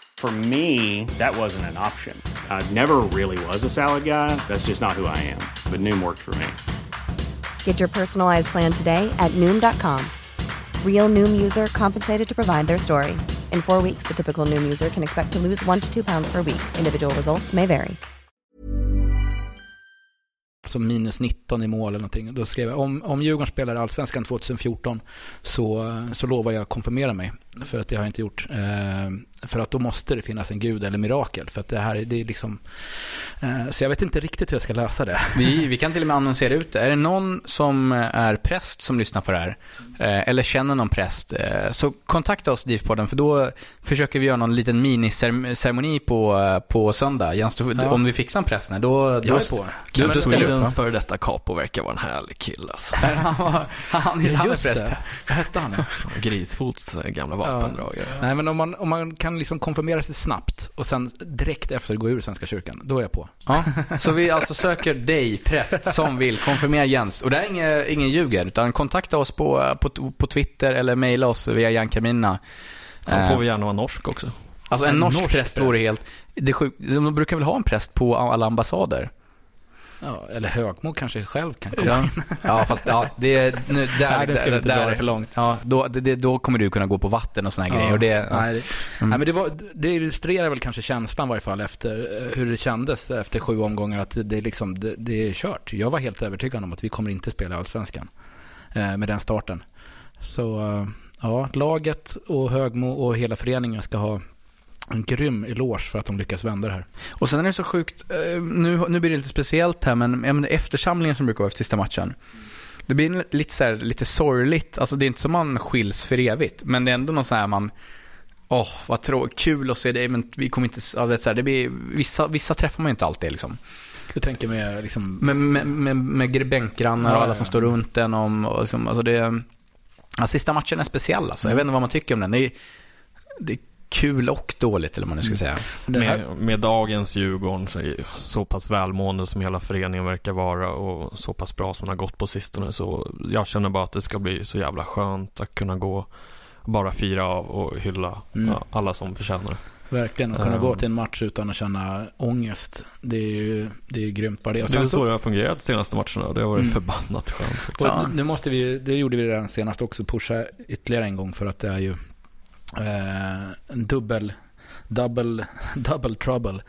For me, that wasn't an option. I never really was a salad guy. That's just not who I am. But Noom worked for me. Get your personalized plan today at Noom.com. Real Noom user compensated to provide their story. In four weeks, the typical Noom user can expect to lose one to two pounds per week. Individual results may vary. alltså minus 19 i mål eller någonting. Då skrev jag, om, om Djurgården spelar Allsvenskan 2014 så, så lovar jag att konfirmera mig. För att det har jag inte gjort. Eh, för att då måste det finnas en gud eller mirakel. För att det här är, det är liksom... Eh, så jag vet inte riktigt hur jag ska lösa det. Vi, vi kan till och med annonsera ut det. Är det någon som är präst som lyssnar på det här, eh, eller känner någon präst, eh, så kontakta oss DIF-podden, för då försöker vi göra någon liten miniceremoni på, eh, på söndag. Jens, du, Ja. om vi fixar en präst, då, då, Jag är på. Ställer du upp. va? före detta capo verkar vara en härlig kille alltså. [LAUGHS] han, var, han, han är präst. Vad hette han? [LAUGHS] Grisfots eh, gamla vapendragare. Nej men om man, om man kan liksom konfirmera sig snabbt och sen direkt efter gå ur Svenska kyrkan. Då är jag på. Ja, så vi alltså söker dig, präst, som vill konfirmera Jens. Och det är ingen, ingen ljuger, utan kontakta oss på, på, på Twitter eller mejla oss via Jan Carmina. Då får vi gärna vara norsk också. Alltså en, En norsk, norsk präst vore helt... Det är sjukt. De brukar väl ha en präst på alla ambassader? Ja, eller Högmo kanske själv kan komma Ja, in. ja fast ja, det. Nu, [LAUGHS] där, Nej, det ska där, inte dra där det för långt. Ja, då, det, då kommer du kunna gå på vatten och såna här grejer. Och det, ja. nej, det, nej, men det, var, det illustrerar väl kanske känslan i varje fall efter eh, hur det kändes efter sju omgångar att det, det, liksom, det, det är kört. Jag var helt övertygad om att vi kommer inte spela Allsvenskan eh, med den starten. Så eh, ja, laget och Högmo och hela föreningen ska ha en grym eloge för att de lyckas vända det här. Och sen är det så sjukt, eh, nu, nu blir det lite speciellt här, men, eftersamlingen som brukar vara efter sista matchen. Det blir lite, så här, lite sorgligt. Alltså det är inte som man skiljs för evigt, men det är ändå någon så här man... Åh, vad tråkigt, kul att se dig, men vi kommer inte... Ja, det, så här, det blir, vissa, vissa träffar man ju inte alltid liksom. Du tänker med liksom... Med, med, med, med bänkgrannar och alla som står runt en. Om, och liksom, alltså det, ja, sista matchen är speciell alltså. Jag vet inte vad man tycker om den. Det är, det är kul och dåligt, eller vad man nu ska säga. det här, Med, med dagens Djurgården så, så pass välmående som hela föreningen verkar vara och så pass bra som den har gått på sistone så jag känner bara att det ska bli så jävla skönt att kunna gå bara fira av och hylla Mm. alla som förtjänar det. verkligen, att kunna Ja. gå till en match utan att känna ångest. Det är ju, det är ju grymt bara det. Och Det är så det har fungerat de senaste matcherna det har varit Mm. förbannat skönt Ja. nu måste vi, det gjorde vi redan senast också, pusha ytterligare en gång för att det är ju Eh, en dubbel, double, [LAUGHS] double trouble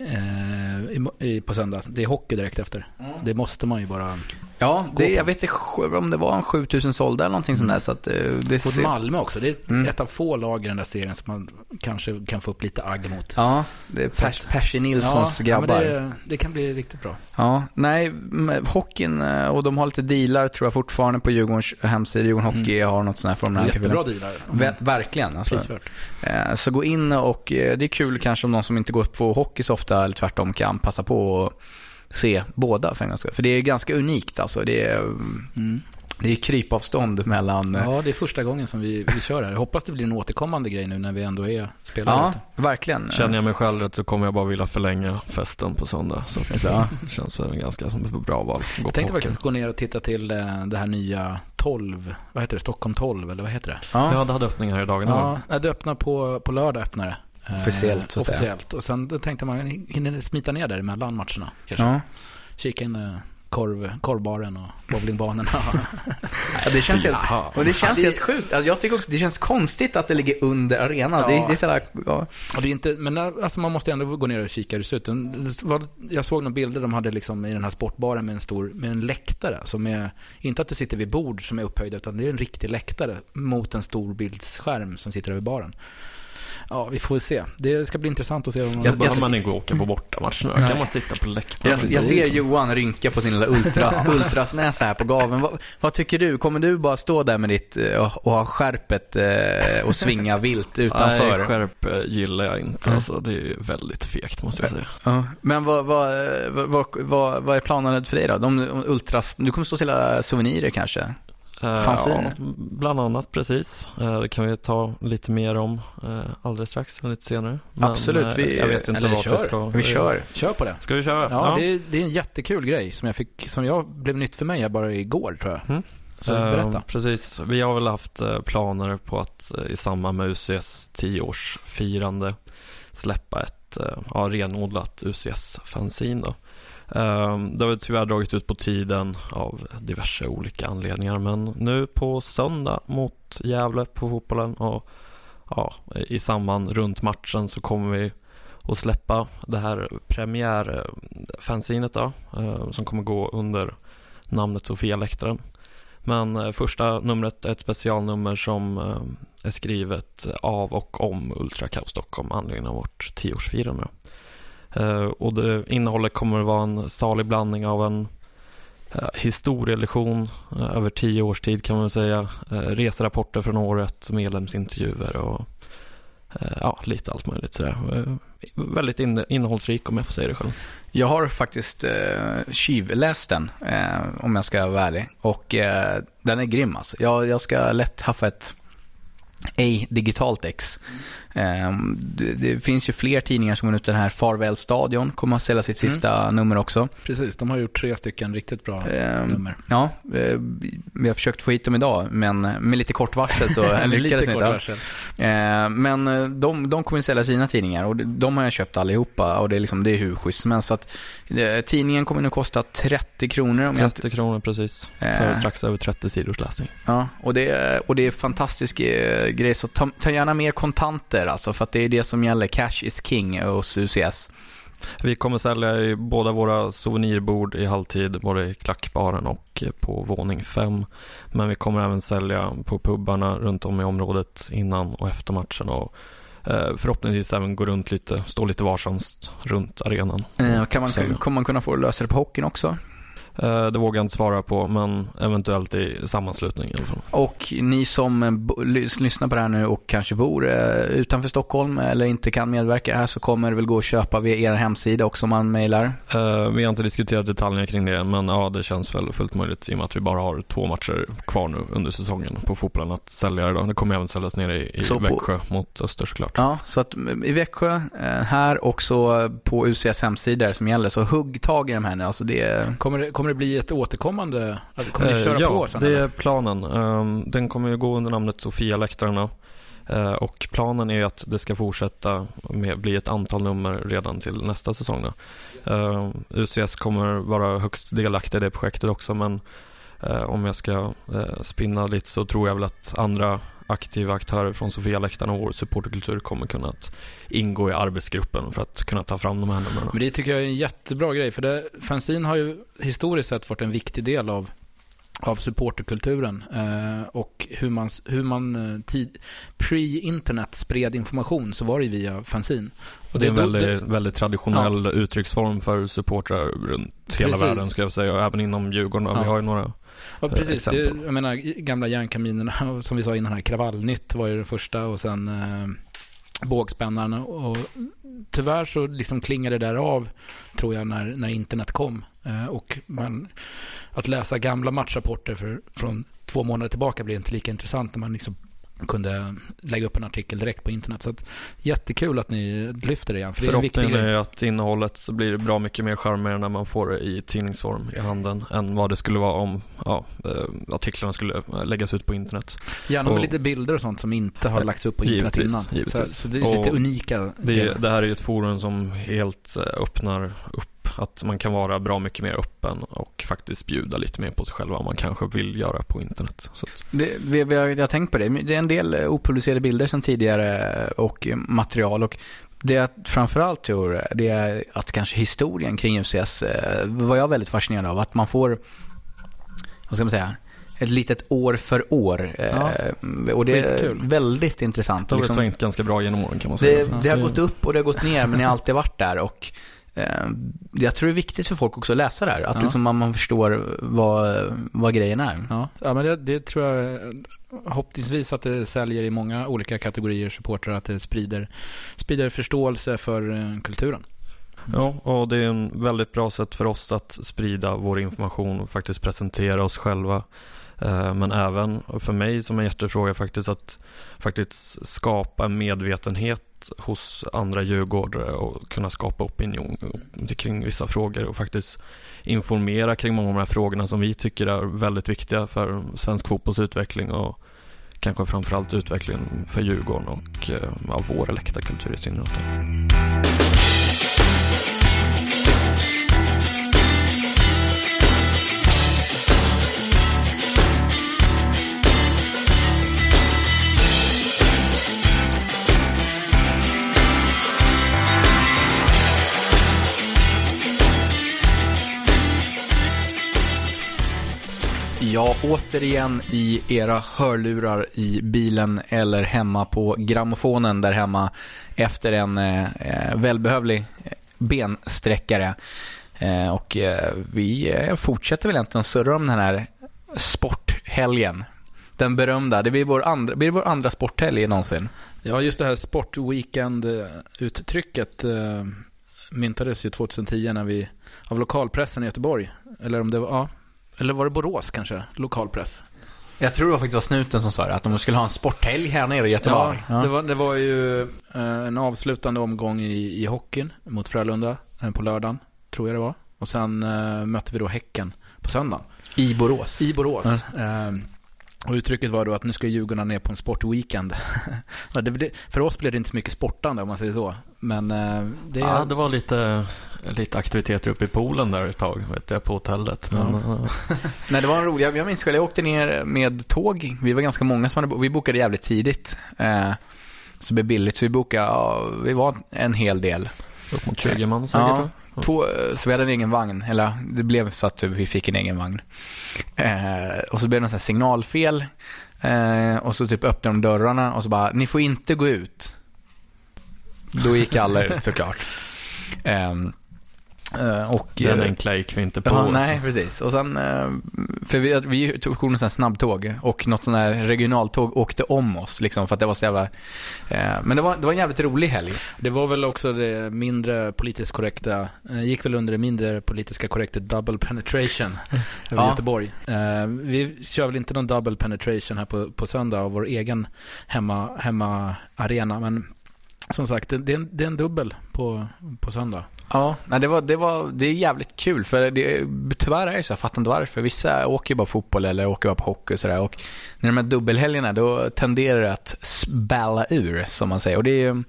i, i, på söndag. Det är hockey direkt efter. Det måste man ju bara... Ja, det, jag vet inte om det var en 7000 sålda eller någonting sånt där. Så att, eh, det Mot ser- Malmö också. Det är ett, Mm. ett av få lag i den där serien som man kanske kan få upp lite agg mot. Ja, det är Pers, Percy Nilssons ja, grabbar. Ja, det, det kan bli riktigt bra. nej, med hockeyn eh, och de har lite dealar tror jag fortfarande på Djurgårdens hemsida. Djurgården Hockey har något sånt här här Jättebra dealar. Ver, verkligen. Alltså. Prisvärt. Eh, Så gå in och eh, det är kul kanske om någon som inte går på hockey så ofta eller tvärtom kan passa på och se båda för en gångs skull. För det är ganska unikt alltså. Det är, Mm. det är krypavstånd mellan... eh, Ja, det är första gången som vi, vi kör här. Jag hoppas det blir en återkommande grej nu när vi ändå är spelare. Ja, ute. verkligen. Känner jag mig själv rätt så kommer jag bara vilja förlänga festen på söndag. Så Så. det känns väl ganska som ett bra val. Gå Jag tänkte faktiskt gå ner och titta till eh, det här nya 12, vad heter det, Stockholm 12 eller vad heter det? Ja. Ja, det hade öppning här i dagen. Ja, det öppnar på, på lördag öppnar det. Officiellt, så att säga. Officiellt. Och sen då tänkte man, hinner smita ner där mellan matcherna. Kanske. Ja. Kika in eh, korv, korvbaren och bowlingbanorna. [LAUGHS] Ja, det känns helt, och det känns helt sjukt. Alltså, jag tycker också det känns konstigt att det ligger under arenan. Ja. Det, det är så jävla, ja. och det är inte, men eh, alltså, man måste ändå gå ner och kika hur det ser ut. Jag såg några bilder de hade liksom i den här sportbaren med en stor, med en läktare. Som är, inte att du sitter vid bord som är upphöjda, utan det är en riktig läktare mot en stor bildsskärm som sitter över baren. Ja, vi får se. Det ska bli intressant att se om man... Jag- behöver man inte åka på bortamatcherna. Då kan man sitta på läktaren. Jag, jag ser Johan rynka på sin lilla ultras, ultrasnäsa här på gaven. Vad, vad tycker du? Kommer du bara stå där med ditt eh, och ha skärpet eh, och svinga vilt utanför? Nej, skärp eh, gillar jag inte. Alltså, det är väldigt fegt måste jag säga. Ja. Men vad, vad, vad, vad, är planen för dig då? De ultras, du kommer stå och sälja souvenirer kanske? Eh, Fanzine. ja, bland annat precis. Eh, det kan vi ta lite mer om eh, alldeles strax, lite senare. Absolut, eh, vi- jag vet inte eller kör. vi ska. Vi kör. Kör på det. Ska vi köra? Ja, Det, är, det är en jättekul grej som jag, fick, som jag blev nytt för mig här bara igår tror jag. Mm. Så berätta. precis. Vi har väl haft planer på att i samband med UCS 10-årsfirande släppa ett ja, renodlat UCS-fanzine. Ehm, det har väl tyvärr dragit ut på tiden av diverse olika anledningar men nu på söndag mot Gävle på fotbollen och ja, i samband runt matchen så kommer vi att släppa det här premiärfanzinet då ehm, som kommer gå under namnet Sofia-läktaren. Men eh, första numret är ett specialnummer som ehm, är skrivet av och om Ultra Kaos Stockholm anledningen anledning av vårt tioårsfirande. Eh, och det innehållet kommer att vara en salig blandning av en eh, historielektion eh, över tio års tid kan man säga. Reserapporter från året, medlemsintervjuer och ja, lite allt möjligt sådär. Väldigt in- innehållsrik om jag får säga det själv. Jag har faktiskt eh, tjuvläst den, eh, om jag ska vara ärlig. Och eh, den är grym alltså. Jag, jag ska lätt haffa ett ej digitalt ex. Ehm, Det, finns ju fler tidningar som går ut. Den här Farväl Stadion kommer att sälja sitt Mm. sista nummer också. Precis, de har gjort tre stycken riktigt bra Ehm, nummer. Ja, eh, vi har försökt få hit dem idag, men med lite kort varsel så [LAUGHS] lyckades vi inte. varsel. Eh, Men eh, de, de kommer att sälja sina tidningar och de- har jag köpt allihopa och det är, liksom, det är hur schysst som helst. Så att, eh, tidningen kommer nu kosta 30 kronor om jag inte 30 kronor precis. För strax över 30 sidors läsning. Ja, och det, är- och det är fantastisk grej. Så ta, ta gärna mer kontanter alltså, för att det är det som gäller. Cash is king hos UCS. Vi kommer sälja i båda våra souvenirbord i halvtid, både i klackbaren och på våning 5. Men vi kommer även sälja på pubbarna runt om i området innan och efter matchen och eh, förhoppningsvis även gå runt lite, stå lite varsamt runt arenan. Eh, kan man, kommer man kunna få lösa det på hockeyn också? Eh, Det vågar jag inte svara på, men eventuellt i sammanslutning i alla fall. Och ni som lyssnar på det här nu och kanske bor eh, utanför Stockholm eller inte kan medverka här så kommer det väl gå att köpa via er hemsida också om man mejlar. Eh, Vi har inte diskuterat detaljerna kring det, men ja, det känns väl fullt möjligt i och med att vi bara har två matcher kvar nu under säsongen på fotbollen att sälja det. Det kommer även säljas nere i, i Så på- Växjö mot Öster såklart. Ja, så att i Växjö, här också på UCS hemsida som gäller. Så hugg tag i de här nu. Alltså det, Kommer det, kommer det bli ett återkommande, alltså, kommer ni Eh, köra ja, på sen? det är planen. Ehm, Den kommer ju gå under namnet Sofia-läktarna. Eh, Och planen är att det ska fortsätta med bli ett antal nummer redan till nästa säsong. Då. Ehm, UCS kommer vara högst delaktig i det projektet också men eh, om jag ska spinna lite så tror jag väl att andra aktiva aktörer från Sofialäktarna och vår supporterkultur kommer kunna att ingå i arbetsgruppen för att kunna ta fram de här numren. Men det tycker jag är en jättebra grej, för det, fanzine har ju historiskt sett varit en viktig del av av supporterkulturen eh, och hur man, hur man eh, tid, pre-internet spred information så var det via fanzine. Och det är en väldigt, väldigt traditionell uttrycksform för supportrar runt hela Precis. världen ska jag säga och även inom Djurgården. Ja. Vi har ju några Ja, precis. Det, exempel. jag menar, gamla järnkaminerna, [LAUGHS] som vi sa innan här, Kravallnytt var ju den första och sen eh, bågspännaren. Och tyvärr så liksom klingade det där av, tror jag, när, när internet kom. Eh, och man, att läsa gamla matchrapporter för, från två månader tillbaka blev inte lika intressant när man liksom kunde lägga upp en artikel direkt på internet. Så att, jättekul att ni lyfter det igen, för är Förhoppningen grej. är att innehållet så blir bra mycket mer charmigare när man får det i tidningsform i handen än vad det skulle vara om ja, eh, artiklarna skulle eh, läggas ut på internet. Gärna med och- lite bilder och sånt som inte har lagts upp på internet Givetvis, innan. Så, givetvis. så det är lite Och unika Det, det här är ju ett forum som helt öppnar upp att man kan vara bra mycket mer öppen och faktiskt bjuda lite mer på sig själv vad man kanske vill göra på internet. Så att, det, vi, vi har, jag har tänkt på det. Det är en del eh, opublicerade bilder som tidigare eh, och eh, material. Och det jag framförallt tror det är att kanske historien kring UCS var jag väldigt fascinerad av. Att man får, vad ska man säga, ett litet år för år. Ja. Och det är väldigt intressant. det har Liksom- svängt ganska bra genom åren kan man säga. Det, det har gått upp och det har gått ner men det har alltid varit där. Och, jag tror det är viktigt för folk också att läsa det här. Att Ja. liksom man, man förstår vad, vad grejen är. Ja, ja men det, det tror jag eh, hoppningsvis att det säljer i många olika kategorier supportrar att det sprider, sprider förståelse för eh, kulturen. Ja, och det är en väldigt bra sätt för oss att sprida vår information och faktiskt presentera oss själva. Eh, Men även för mig som en hjärtefråga faktiskt att faktiskt skapa en medvetenhet hos andra djurgårdare och kunna skapa opinion kring vissa frågor och faktiskt informera kring många av de här frågorna som vi tycker är väldigt viktiga för svensk fotbolls utveckling och kanske framförallt utvecklingen för Djurgården och eh, av vår läktarkultur i synnerhet. Återigen i era hörlurar i bilen eller hemma på grammofonen där hemma efter en eh, eh välbehövlig eh, bensträckare. Eh, och eh, vi eh, fortsätter väl egentligen att surra om den här sporthelgen. Den berömda. Det blir vår andra, blir vår andra sporthelg någonsin. Ja, just det här sportweekend-uttrycket eh, myntades ju 2010 när vi, av lokalpressen i Göteborg. Eller om det var, ja, eller var det Borås kanske, lokalpress. Jag tror det faktiskt var snuten som sa det, att de skulle ha en sporthelg här nere i Göteborg. Ja, det, var, det var ju eh, en avslutande omgång i, i hockeyn mot Frölunda eh, på lördagen, tror jag det var. Och sen eh, mötte vi då Häcken på söndagen. I Borås. I Borås. Eh, och uttrycket var då att nu ska Djurgårdarna ner på en sportweekend. [LAUGHS] Ja, för oss blev det inte så mycket sportande om man säger så. Men det... Ja, det var lite, lite aktiviteter uppe i poolen där ett tag, vet jag, på hotellet. Men, eh, [LAUGHS] Nej, det var en rolig. Jag, minns själv, jag åkte ner med tåg. Vi var ganska många som hade Vi bokade jävligt tidigt. Eh, så det blev billigt. Så vi bokade, ja, vi var en hel del. upp mot 20 man säkert. Ja, två, så vi hade en egen vagn. Eller det blev så att vi fick en egen vagn. Eh, och så blev det här signalfel. Eh, och så typ öppnade de dörrarna och så bara, ni får inte gå ut. Då gick alla ut såklart. [LAUGHS] Eh, och, Den eh, enkla gick vi inte på. Ja, alltså. nej, precis. Och sen, eh, för vi, vi tog en sån här snabbtåg och något sån här regionaltåg åkte om oss liksom för att det var så jävla... Eh, men det var, det var en jävligt rolig helg. Det var väl också det mindre politiskt korrekta, eh, gick väl under det mindre politiska korrekta double penetration [LAUGHS] över Ja. Göteborg. Eh, vi kör väl inte någon double penetration här på, på söndag av vår egen hemma, hemma arena, men som sagt, det, det, är en, det är en dubbel på, på söndag. Ja, nej, det, var, det, var, det är jävligt kul för det, tyvärr är det så, jag fattar inte varför. Vissa åker ju bara fotboll eller åker bara på hockey och sådär. Och när de här dubbelhelgerna då tenderar det att spalla ur, som man säger. Och det, är,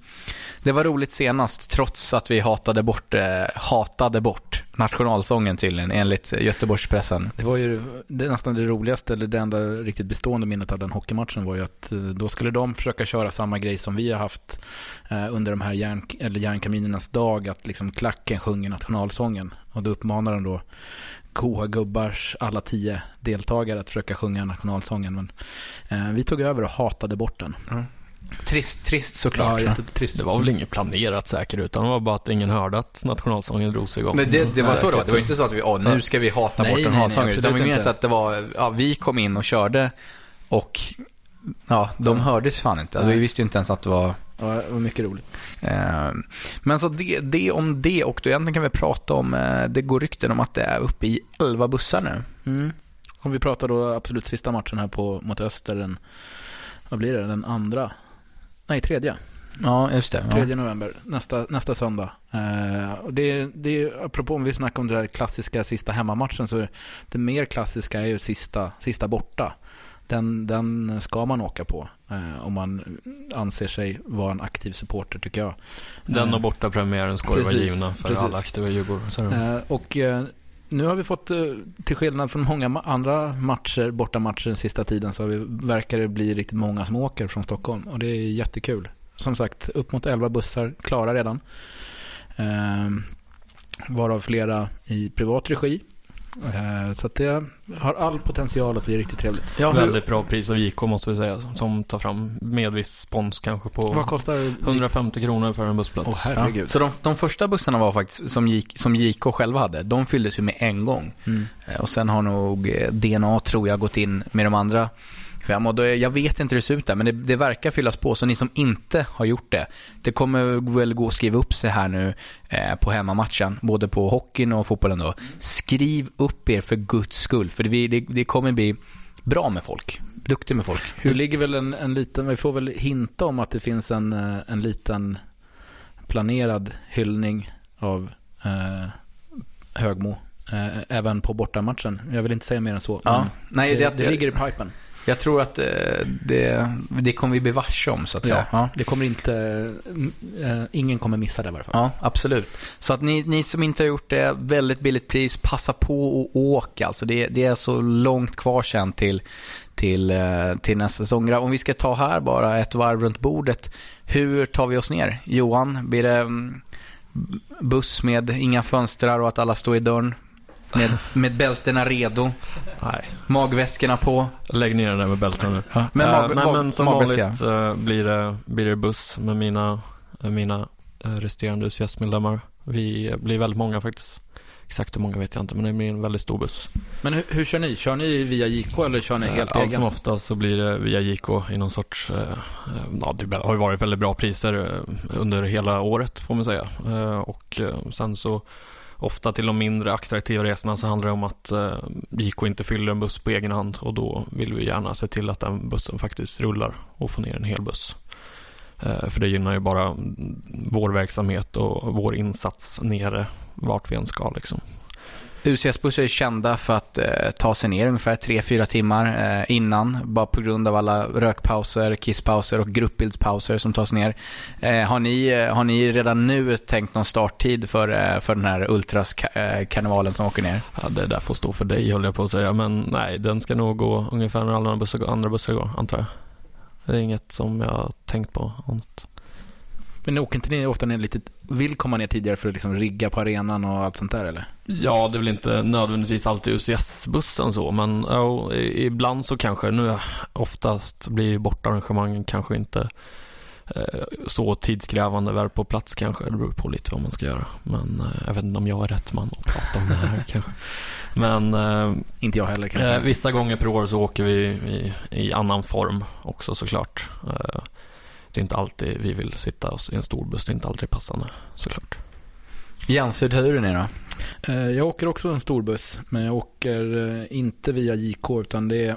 det var roligt senast, trots att vi hatade bort, eh, hatade bort nationalsången tydligen, enligt Göteborgspressen. Det var ju det, nästan det roligaste, eller det enda riktigt bestående minnet av den hockeymatchen var ju att eh, då skulle de försöka köra samma grej som vi har haft eh, under de här järn, eller järnkaminernas dag, att liksom klacken sjunger nationalsången. Och då uppmanar de då goa gubbars alla tio deltagare att försöka sjunga nationalsången. Men eh, vi tog över och hatade bort den. Trist, trist såklart. Ja, jättetrist. Det var väl inget planerat säkert, utan det var bara att ingen hörde att nationalsången drogs igång. Men det, det var så det var. Det var inte så att vi, åh, nu ska vi hata Nej, bort nej, en nej, nationalsång. Utan det var absolut mer inte. så att det var, ja, vi kom in och körde och ja, de hördes fan inte. Alltså, vi Nej. visste ju inte ens att det var Ja, det var mycket roligt. Eh, Men så det, det om det och då egentligen kan vi prata om, eh, det går rykten om att det är uppe i 11 bussar nu. Mm. Och vi pratar då absolut sista matchen här på, mot Öster, den, vad blir det, den andra? Nej, tredje. Ja, just det. 3 november, nästa, nästa söndag. Eh, och det, det är, apropå om vi snackar om där klassiska sista hemmamatchen, så det mer klassiska är ju sista, sista borta. Den, den ska man åka på eh, om man anser sig vara en aktiv supporter tycker jag. Den Eh, och bortapremiären ska vara givna för precis. alla aktiva Djurgårdare. Eh, och eh, nu har vi fått, eh, till skillnad från många andra matcher, bortamatcher den sista tiden, så har vi, verkar det bli riktigt många som åker från Stockholm. Och det är jättekul. Som sagt, upp mot 11 bussar klara redan. Eh, varav flera i privat regi. Så det har all potential att bli riktigt trevligt. Ja, Väldigt bra pris av JK måste vi säga, som tar fram med viss spons kanske på Vad kostar 150 kronor för en bussplats. Åh herregud. så de, de första bussarna var faktiskt, som, gick, som JK själva hade, de fylldes ju med en gång. Mm. Eh, Och sen har nog eh, DNA, tror jag, gått in med de andra fem. Och då, jag vet inte hur det ser ut där, men det, det verkar fyllas på. Så ni som inte har gjort det, det kommer väl gå att skriva upp sig här nu eh, på hemmamatchen, både på hockeyn och fotbollen då. Skriv upp er för guds skull, för det, det, det kommer bli bra med folk. Duktigt med folk. Det ligger väl en, en liten, vi får väl hinta om att det finns en, eh, en liten planerad hyllning av eh, Högmo. Eh, även på bortamatchen. Jag vill inte säga mer än så. Ja, nej, det, det, det ligger i pipen. Jag tror att eh, det, det kommer vi bli varse om, så att säga. Ja, det kommer inte, eh, ingen kommer missa det i varje fall. Ja, absolut. Så att ni, ni som inte har gjort det, väldigt billigt pris, passa på och åka. Alltså det, det är så långt kvar sen till, till, eh, till nästa säsong. Om vi ska ta här bara ett varv runt bordet. Hur tar vi oss ner? Johan, blir det mm, buss med inga fönster och att alla står i dörren? Med, med bältena redo, Nej, magväskorna på. lägg ner den där med bältena nu. Ja, men Eh, mag, nej, men som magväska. vanligt eh, blir, det, blir det buss med mina, eh, mina resterande UCS-medlemmar. Vi blir väldigt många faktiskt. Exakt hur många vet jag inte, men det blir en väldigt stor buss. Men hur, hur kör ni? Kör ni via JK eller kör ni helt Eh, Allt egen? som oftast så blir det via JK i någon sorts, eh, ja det har ju varit väldigt bra priser under hela året får man säga. Eh, och sen så ofta till de mindre attraktiva resorna så handlar det om att eh, JK inte fyller en buss på egen hand och då vill vi gärna se till att den bussen faktiskt rullar och får ner en hel buss. Eh, för det gynnar ju bara vår verksamhet och vår insats nere vart vi än ska liksom. UCS-bussar är kända för att eh, ta sig ner ungefär 3-4 timmar eh, innan, bara på grund av alla rökpauser, kisspauser och gruppbildspauser som tas ner. Eh, har, ni, eh, har ni redan nu tänkt någon starttid för, eh, för den här Ultras-karnevalen eh, som åker ner? Ja, det där får stå för dig höll jag på att säga, men nej, den ska nog gå ungefär när alla andra bussar går, antar jag. Det är inget som jag har tänkt på. Annat. Men åker inte ni ofta ner lite, vill komma ner tidigare för att liksom rigga på arenan och allt sånt där eller? Ja, det är väl inte nödvändigtvis alltid UCS-bussen så, men ja, ibland så kanske, nu oftast blir bortarrangemangen kanske inte eh, så tidskrävande väl på plats kanske. Det beror på lite vad man ska göra. Men eh, jag vet inte om jag är rätt man att prata om det här [LAUGHS] kanske. Men eh, inte jag heller kanske. Eh, vissa gånger per år så åker vi i, i annan form också såklart. Eh, det är inte alltid vi vill sitta i en stor buss. Det är inte alltid passande såklart. Jens, hur tar du ner då? Eh, jag åker också en stor buss, men jag åker eh, inte via JK utan det är,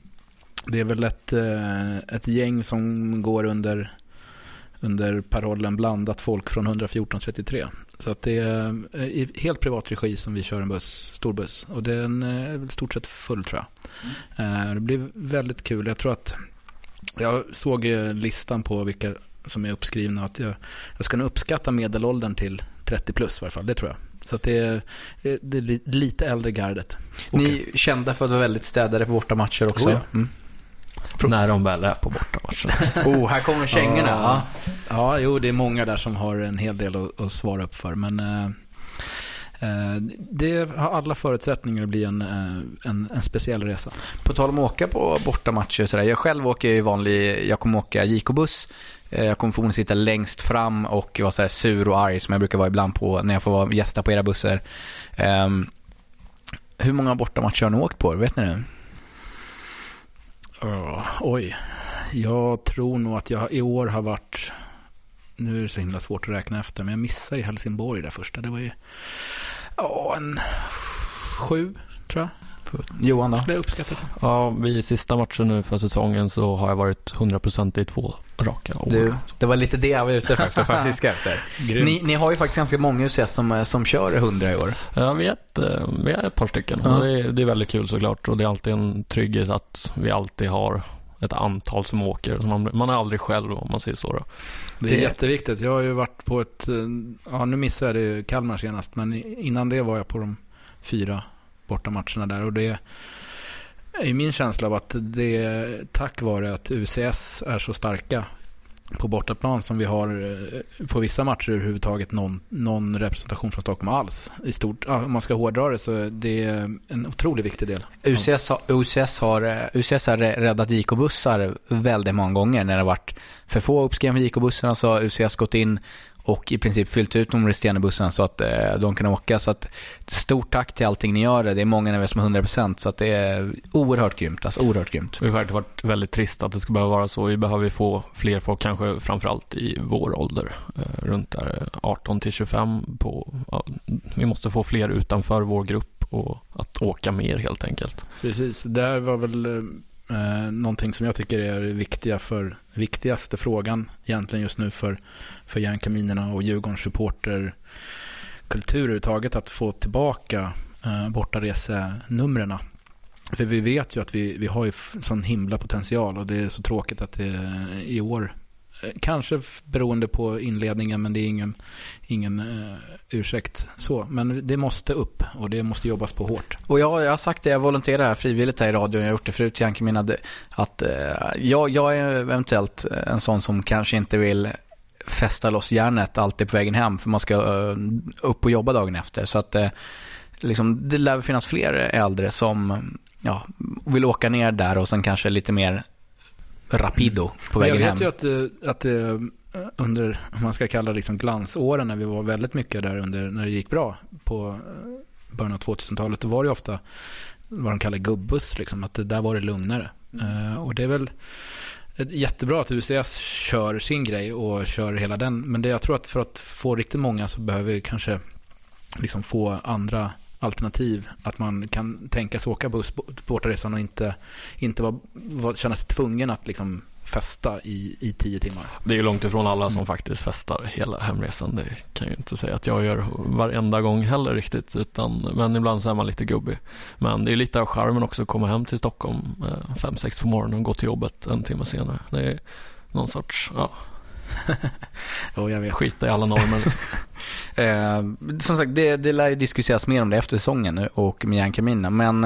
[CLEARS THROAT] det är väl ett, eh, ett gäng som går under, under parollen blandat folk från 11433. Så att det är i helt privat regi som vi kör en buss, stor buss. Och den är väl stort sett full tror jag. Mm. Det blir väldigt kul. Jag tror att jag såg listan på vilka som är uppskrivna. Att jag, jag ska nog uppskatta medelåldern till 30 plus i varje fall. Det tror jag. Så det är, det är lite äldre gardet. Ni är kända för att vara väldigt städade på bortamatcher också. Oh ja. mm. När de väl är på bortamatchen. [LAUGHS] oh, här kommer kängorna. Ja. ja, jo, det är många där som har en hel del att, att svara upp för. Men eh, Eh, det har alla förutsättningar att bli en, eh, en, en speciell resa. På tal om att åka på bortamatcher så där. Jag själv åker ju vanlig, jag kommer åka JK-buss. Eh, jag kommer förmodligen sitta längst fram och vara så här sur och arg som jag brukar vara ibland på när jag får vara gästa på era bussar. Um, hur många bortamatcher har ni åkt på? Vet ni det? Uh, oj. Jag tror nog att jag i år har varit nu är det så himla svårt att räkna efter, men jag missade ju Helsingborg där första. Det var ju ja, en sju, tror jag. Johan då? Skulle jag uppskatta det. Ja, vid sista matchen nu för säsongen så har jag varit 100% i två raka år. Du, det var lite det jag var ute efter faktiskt. [LAUGHS] efter. ni, ni, har ju faktiskt ganska många UCS som, som kör 100 i år. Ja, vi är ett, vi är ett par stycken. Ja. Det, är, det är väldigt kul såklart och det är alltid en trygghet att vi alltid har ett antal som åker. Man, man är aldrig själv om man säger så. Då. Det är det... jätteviktigt. Jag har ju varit på ett, ja nu missade jag det Kalmar senast, men innan det var jag på de fyra bortamatcherna där och det är min känsla av att det är tack vare att UCS är så starka på bortaplan som vi har eh, på vissa matcher överhuvudtaget någon, någon representation från Stockholm alls. I stort, om man ska hårdra det så är det en otroligt viktig del. UCS, har, UCS, har, eh, UCS har räddat JK-bussar väldigt många gånger när det har varit för få uppskrivna JK-bussarna så har UCS gått in och i princip fyllt ut de resterande bussarna så att eh, de kan åka. Så att stort tack till allting ni gör. Det är många när vi som är 100% så att det är oerhört grymt. Alltså oerhört grymt. Det har varit väldigt trist att det ska behöva vara så. Vi behöver få fler folk, kanske framförallt i vår ålder, eh, runt där 18 till 25 på, ja, vi måste få fler utanför vår grupp och att åka mer helt enkelt. Precis, där var väl eh, någonting som jag tycker är viktiga för, viktigaste frågan egentligen just nu för, för järnkaminerna och Djurgårdens supporterkultur överhuvudtaget att få tillbaka eh, bortaresenumren. För vi vet ju att vi, vi har ju sån himla potential och det är så tråkigt att det i år Eh, kanske beroende på inledningen, men det är ingen, ingen uh, ursäkt. Så, men det måste upp och det måste jobbas på hårt. Och jag, jag har sagt det, jag volonterar frivilligt här i radion, jag har gjort det förut, Janke, menade att uh, jag, jag är eventuellt en sån som kanske inte vill fästa loss järnet alltid på vägen hem, för man ska uh, upp och jobba dagen efter. Så att liksom, det lär finnas fler äldre som ja, vill åka ner där och sen kanske lite mer rapido på vägen hem. Jag vet hem. ju att, att under, om man ska kalla det liksom glansåren när vi var väldigt mycket där under, när det gick bra på eh, början av 2000-talet, då var det ofta vad de kallar gubbuss, liksom, att det, där var det lugnare. Mm. Och det är väl jättebra att UCS kör sin grej och kör hela den, men det jag tror att för att få riktigt många så behöver vi kanske liksom få andra alternativ. Att man kan tänka sig åka buss på bortaresan och inte, inte var, var, känna sig tvungen att liksom festa i, i tio timmar. Det är ju långt ifrån alla som mm. faktiskt festar hela hemresan. Det kan jag ju inte säga att jag gör varenda gång heller riktigt. Utan, men ibland så är man lite gubbig. Men det är lite av charmen också att komma hem till Stockholm eh, fem sex på morgonen och gå till jobbet en timme senare. Det är någon sorts, ja. [LAUGHS] oh, jag vet. Skita i alla normer. [LAUGHS] eh, som sagt, det, det lär ju diskuteras mer om det efter säsongen och med Jan Camina. Men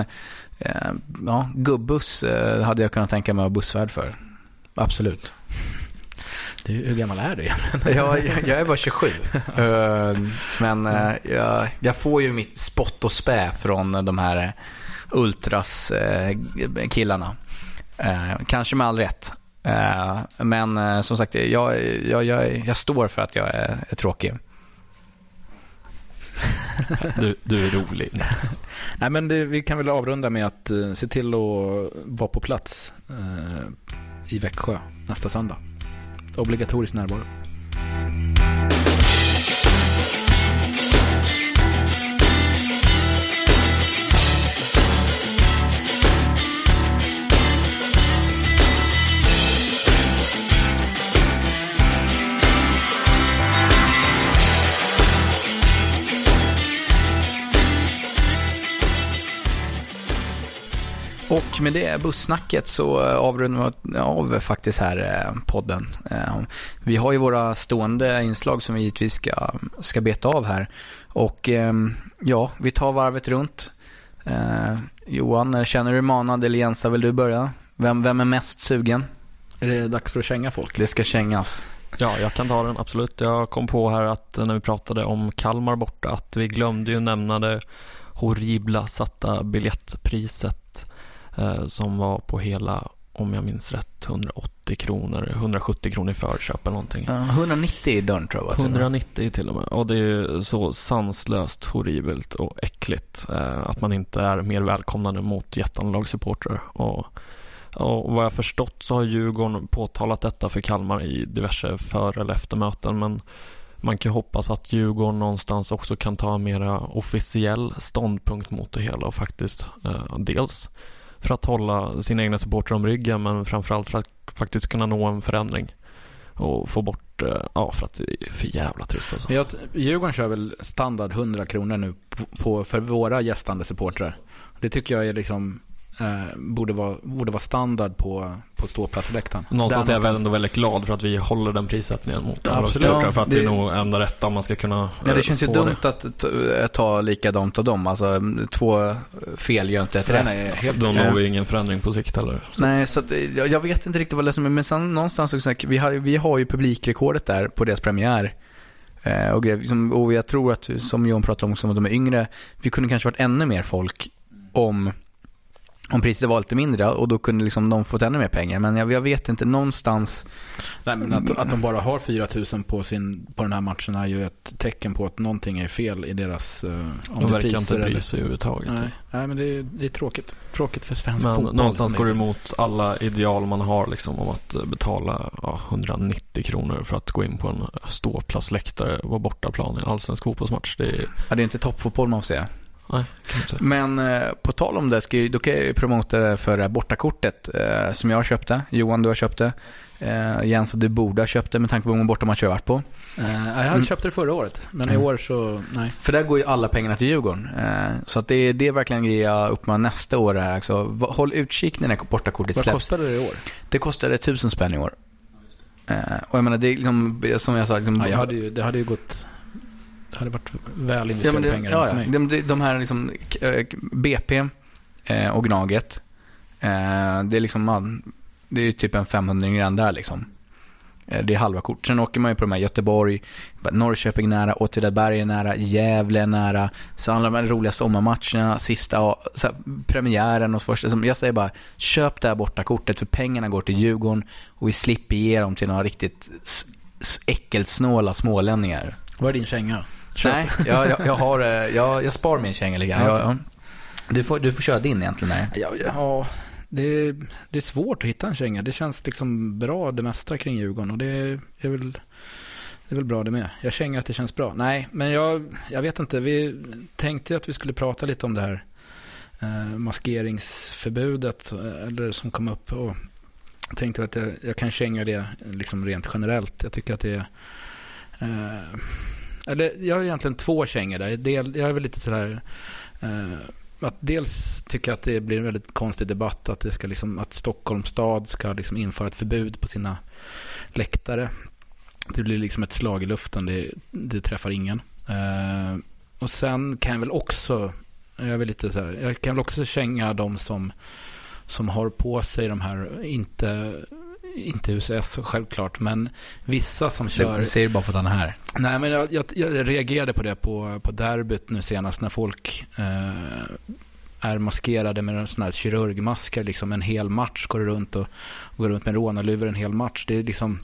eh, ja, gubbuss eh, hade jag kunnat tänka mig att vara bussvärd för. Absolut. [LAUGHS] Du, hur gammal är du egentligen? jag, jag är bara 27. Eh, men uh, jag, jag, får ju mitt spott och spä från de här ultras uh, killarna. kanske med all rätt. Men som sagt, jag, jag, jag, jag, står för att jag är, är tråkig. Du, du är rolig. [LAUGHS] Nej, men det, vi kan väl avrunda med att se till att vara på plats i Växjö nästa söndag. Obligatorisk närvaro. Och med det bussnacket så eh, avrundar vi av faktiskt här eh, podden. Eh, vi har ju våra stående inslag som vi givetvis ska, ska beta av här. Och ehm, ja, vi tar varvet runt. Johan, känner du manad eller Jensa, vill du börja? Vem, vem är mest sugen? Är det dags för att känga folk? Det ska kängas. Ja, jag kan ta den absolut. Jag kom på här att när vi pratade om Kalmar borta att vi glömde ju nämna det horribla satta biljettpriset som var på hela, om jag minns rätt, 180 kronor, 170 kronor i förköp eller någonting. Uh, 190 i dörren tror jag. 190 till och med. Och det är så sanslöst horribelt och äckligt eh, att man inte är mer välkomnande mot jätteanlagssupportrar. Och, och vad jag förstått så har Djurgården påtalat detta för Kalmar i diverse för eller eftermöten men man kan hoppas att Djurgården någonstans också kan ta en mera officiell ståndpunkt mot det hela och faktiskt eh, dels för att hålla sina egna supportrar om ryggen men framförallt för att faktiskt kunna nå en förändring och få bort, eh, ja för att det är för jävla trist alltså. Jag, Djurgården kör väl standard 100 kronor nu på, för våra gästande supportrar. Det tycker jag är liksom eh, borde, vara, borde vara standard på, på ståplatsläktaren. Någonstans är jag väl ändå väldigt glad för att vi håller den prissättningen mot andra sportrar för att det, det är nog enda rätta om man ska kunna Ja, det känns ju dumt det. att ta likadant av dem. Alltså två fel gör inte ett rätt. Nej, helt, Då når vi ingen förändring på sikt heller. Så nej, så att, jag vet inte riktigt vad det är som är, men sen, någonstans också, vi har, vi har ju publikrekordet där på deras premiär. Eh, och, liksom, och jag tror att, som Johan pratade om, som de är yngre, vi kunde kanske varit ännu mer folk om om priset var lite mindre och då kunde liksom de fått ännu mer pengar. Men jag, jag vet inte, någonstans... Nej, men att, att de bara har 4 000 på, sin, på den här matchen är ju ett tecken på att någonting är fel i deras... Uh, de verkar inte bry sig överhuvudtaget. Nej, nej men det är, det är tråkigt. Tråkigt för svensk men fotboll. Någonstans går det emot alla ideal man har liksom om att betala ja, 190 kronor för att gå in på en ståplatsläktare på bortaplan i en allsvensk fotbollsmatch. Det är... Ja, det är inte toppfotboll man får säga. Nej, Men eh, på tal om det, ska jag, då kan jag ju promota för det här bortakortet eh, som jag köpte. Johan, du har köpt det. Eh, Jens, du borde ha köpt det med tanke på hur många bortamatcher jag har varit på. Eh, jag mm. köpte det förra året, men mm. i år så nej. För där går ju alla pengarna till Djurgården. Eh, så att det, det är verkligen en grej jag uppmanar nästa år. Här. Alltså, håll utkik när det här bortakortet släpps. Vad kostade det i år? Det kostade tusen spänn i år. Eh, och jag menar, det är liksom, som jag sa. Liksom, ja, jag hade ju, det hade ju gått det hade varit väl investerade ja, pengar ja, för mig. De, de här liksom, eh, BP eh, och Gnaget. Eh, det är liksom, det är typ en 500 grann där liksom. Det är halva kort. Sen åker man ju på de här Göteborg, Norrköping nära, Åtvidaberg är nära, Gävle är nära. Så handlar det om de roliga sommarmatcherna, sista, här, premiären och så första. Jag säger bara, köp det här borta kortet för pengarna går till Djurgården och vi slipper ge dem till några riktigt äckelsnåla smålänningar. Vad är din känga? Köp. Nej, jag, jag, jag, har, eh, jag, jag spar min känga lite grann. Du, får, du får köra din egentligen. Här. Ja, ja det, är, det är svårt att hitta en känga. Det känns liksom bra det mesta kring Djurgården. Och det är väl Det är väl bra det med. Jag känner att det känns bra. Nej, men jag, jag vet inte. Vi tänkte att vi skulle prata lite om det här eh, maskeringsförbudet eh, eller som kom upp. Och tänkte att jag, jag kan känga det liksom rent generellt. Jag tycker att det är... Eh, eller jag har egentligen två kängor där. Del, jag är väl lite sådär... Eh, att dels tycker jag att det blir en väldigt konstig debatt att, det ska liksom, att Stockholms stad ska liksom införa ett förbud på sina läktare. Det blir liksom ett slag i luften, det, det träffar ingen. Eh, och sen kan jag väl också, jag, är väl lite så här, jag kan väl också känga de som, som har på sig de här, inte inte UCS självklart, men vissa som kör... Du säger bara för att han är här. Nej, men jag, jag, jag reagerade på det på, på derbyt nu senast när folk eh, är maskerade med sån här kirurgmasker liksom en hel match, går runt och, och går runt med rånarluvor en hel match. Det är liksom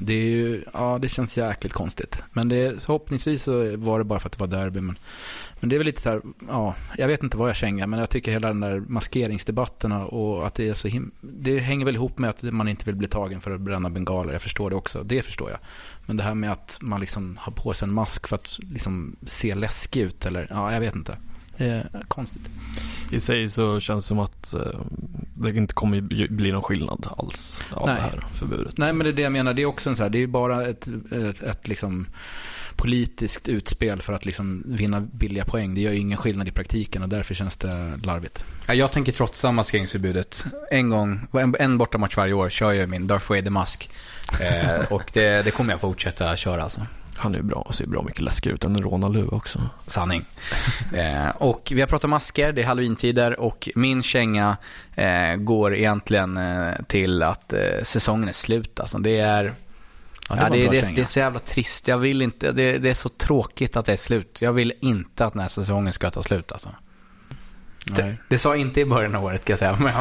det, är ju, ja, det känns jäkligt konstigt. Men det, förhoppningsvis så var det bara för att det var derby. Men, men det är väl lite så här, ja, jag vet inte vad jag känner, men jag tycker hela den där maskeringsdebatterna och att det är så him Det hänger väl ihop med att man inte vill bli tagen för att bränna bengaler. Jag förstår det också, det förstår jag. Men det här med att man liksom har på sig en mask för att liksom se läskig ut eller, ja, jag vet inte. Det är konstigt. I sig så känns det som att eh, det inte kommer bli någon skillnad alls av Nej. det här förbudet. Nej, men det är det jag menar. Det är också en så här, det är bara ett, ett, ett liksom politiskt utspel för att liksom vinna billiga poäng. Det gör ju ingen skillnad i praktiken och därför känns det larvigt. Ja, jag tänker trotsa maskeringsförbudet. En gång, en, en bortamatch varje år kör jag min Darth Vader-mask. Eh, [LAUGHS] och det, det kommer jag fortsätta köra alltså. Han är ju bra och ser bra mycket läskigare ut än en rånarluva också. Sanning. [LAUGHS] Eh, och vi har pratat masker, det är halloween-tider och min känga eh, går egentligen eh, till att eh, säsongen är slut. Alltså, det är... Ja, Ja, det, bra det, känga. det är så jävla trist. Jag vill inte, det, det är så tråkigt att det är slut. Jag vill inte att den här säsongen ska ta slut alltså. Det, det sa jag inte i början av året kan jag säga.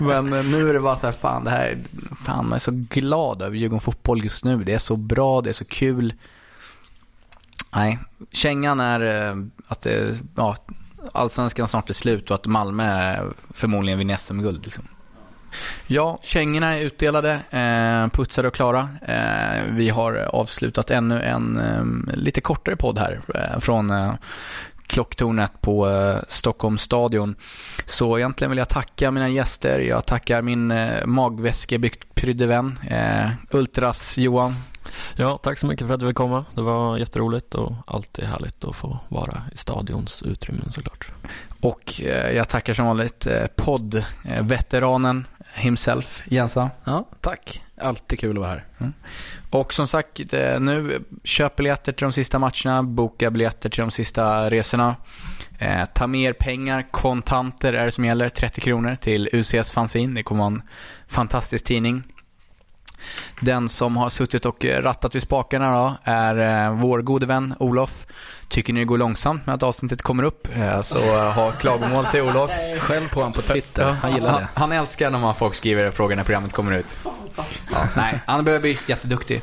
Men, [LAUGHS] men nu är det bara så här, fan det här, fan man är så glad över Djurgården Fotboll just nu. Det är så bra, det är så kul. Nej, kängan är eh, att det, ja, allsvenskan snart är slut och att Malmö förmodligen vinner SM-guld. Liksom. Ja, kängorna är utdelade, eh, putsade och klara. Eh, vi har avslutat ännu en eh, lite kortare podd här eh, från eh, klocktornet på eh, Stockholms stadion. Så egentligen vill jag tacka mina gäster. Jag tackar min eh, prydde vän, eh, Ultras Johan. Ja, tack så mycket för att du fick komma. Det var jätteroligt och alltid härligt att få vara i stadions utrymmen såklart. Och eh, jag tackar som vanligt eh, poddveteranen himself, Jensa. Ja, tack. Alltid kul att vara här. Och som sagt, eh, nu köp biljetter till de sista matcherna, boka biljetter till de sista resorna. Eh, ta med er pengar, kontanter är det som gäller, 30 kronor till UCS Fanzine. Det kommer vara en fantastisk tidning. Den som har suttit och rattat vid spakarna då är eh, vår gode vän Olof. Tycker ni det går långsamt med att avsnittet kommer upp eh, så eh, ha klagomål till Olof. [LAUGHS] Själv på honom på Twitter. Han gillar han, det. han älskar när man folk skriver frågor när programmet kommer ut. Ja, nej, han behöver bli jätteduktig.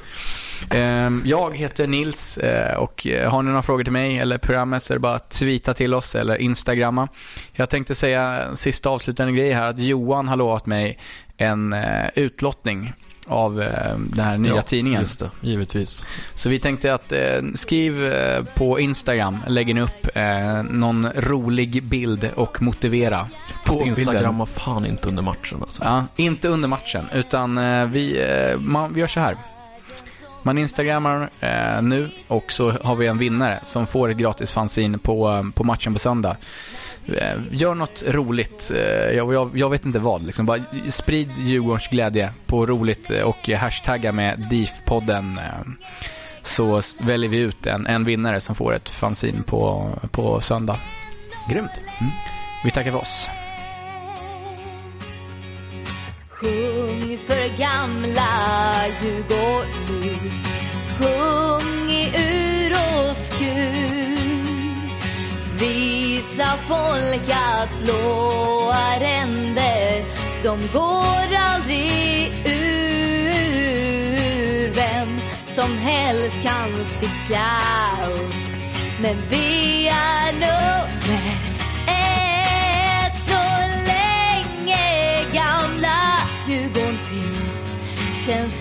Ehm, Jag heter Nils eh, och eh, har ni några frågor till mig eller programmet så är det bara att tweeta till oss eller instagramma. Jag tänkte säga en sista avslutande grej här att Johan har lovat mig en eh, utlottning av eh, den här nya ja, tidningen. Just det, givetvis. Så vi tänkte att eh, skriv eh, på Instagram, lägger ni upp eh, någon rolig bild och motivera på. Instagram var fan inte under matchen alltså. Ja, inte under matchen, utan eh, vi, eh, man, vi gör så här. Man instagrammar eh, nu och så har vi en vinnare som får ett gratis fanzine på, på matchen på söndag. Eh, gör något roligt, eh, jag, jag, jag vet inte vad. Liksom. Bara sprid Djurgårdens glädje på roligt eh, och hashtagga med DIF-podden. Så väljer vi ut en, en vinnare som får ett fanzine på, på söndag. Grymt. Mm. Vi tackar för oss. Sjung för gamla Djurgården Sjung Visa folk att blåa ränder. De går aldrig ur Vem som helst kan sticka upp. Men vi är nummer ett så länge gamla. Djurgården finns känns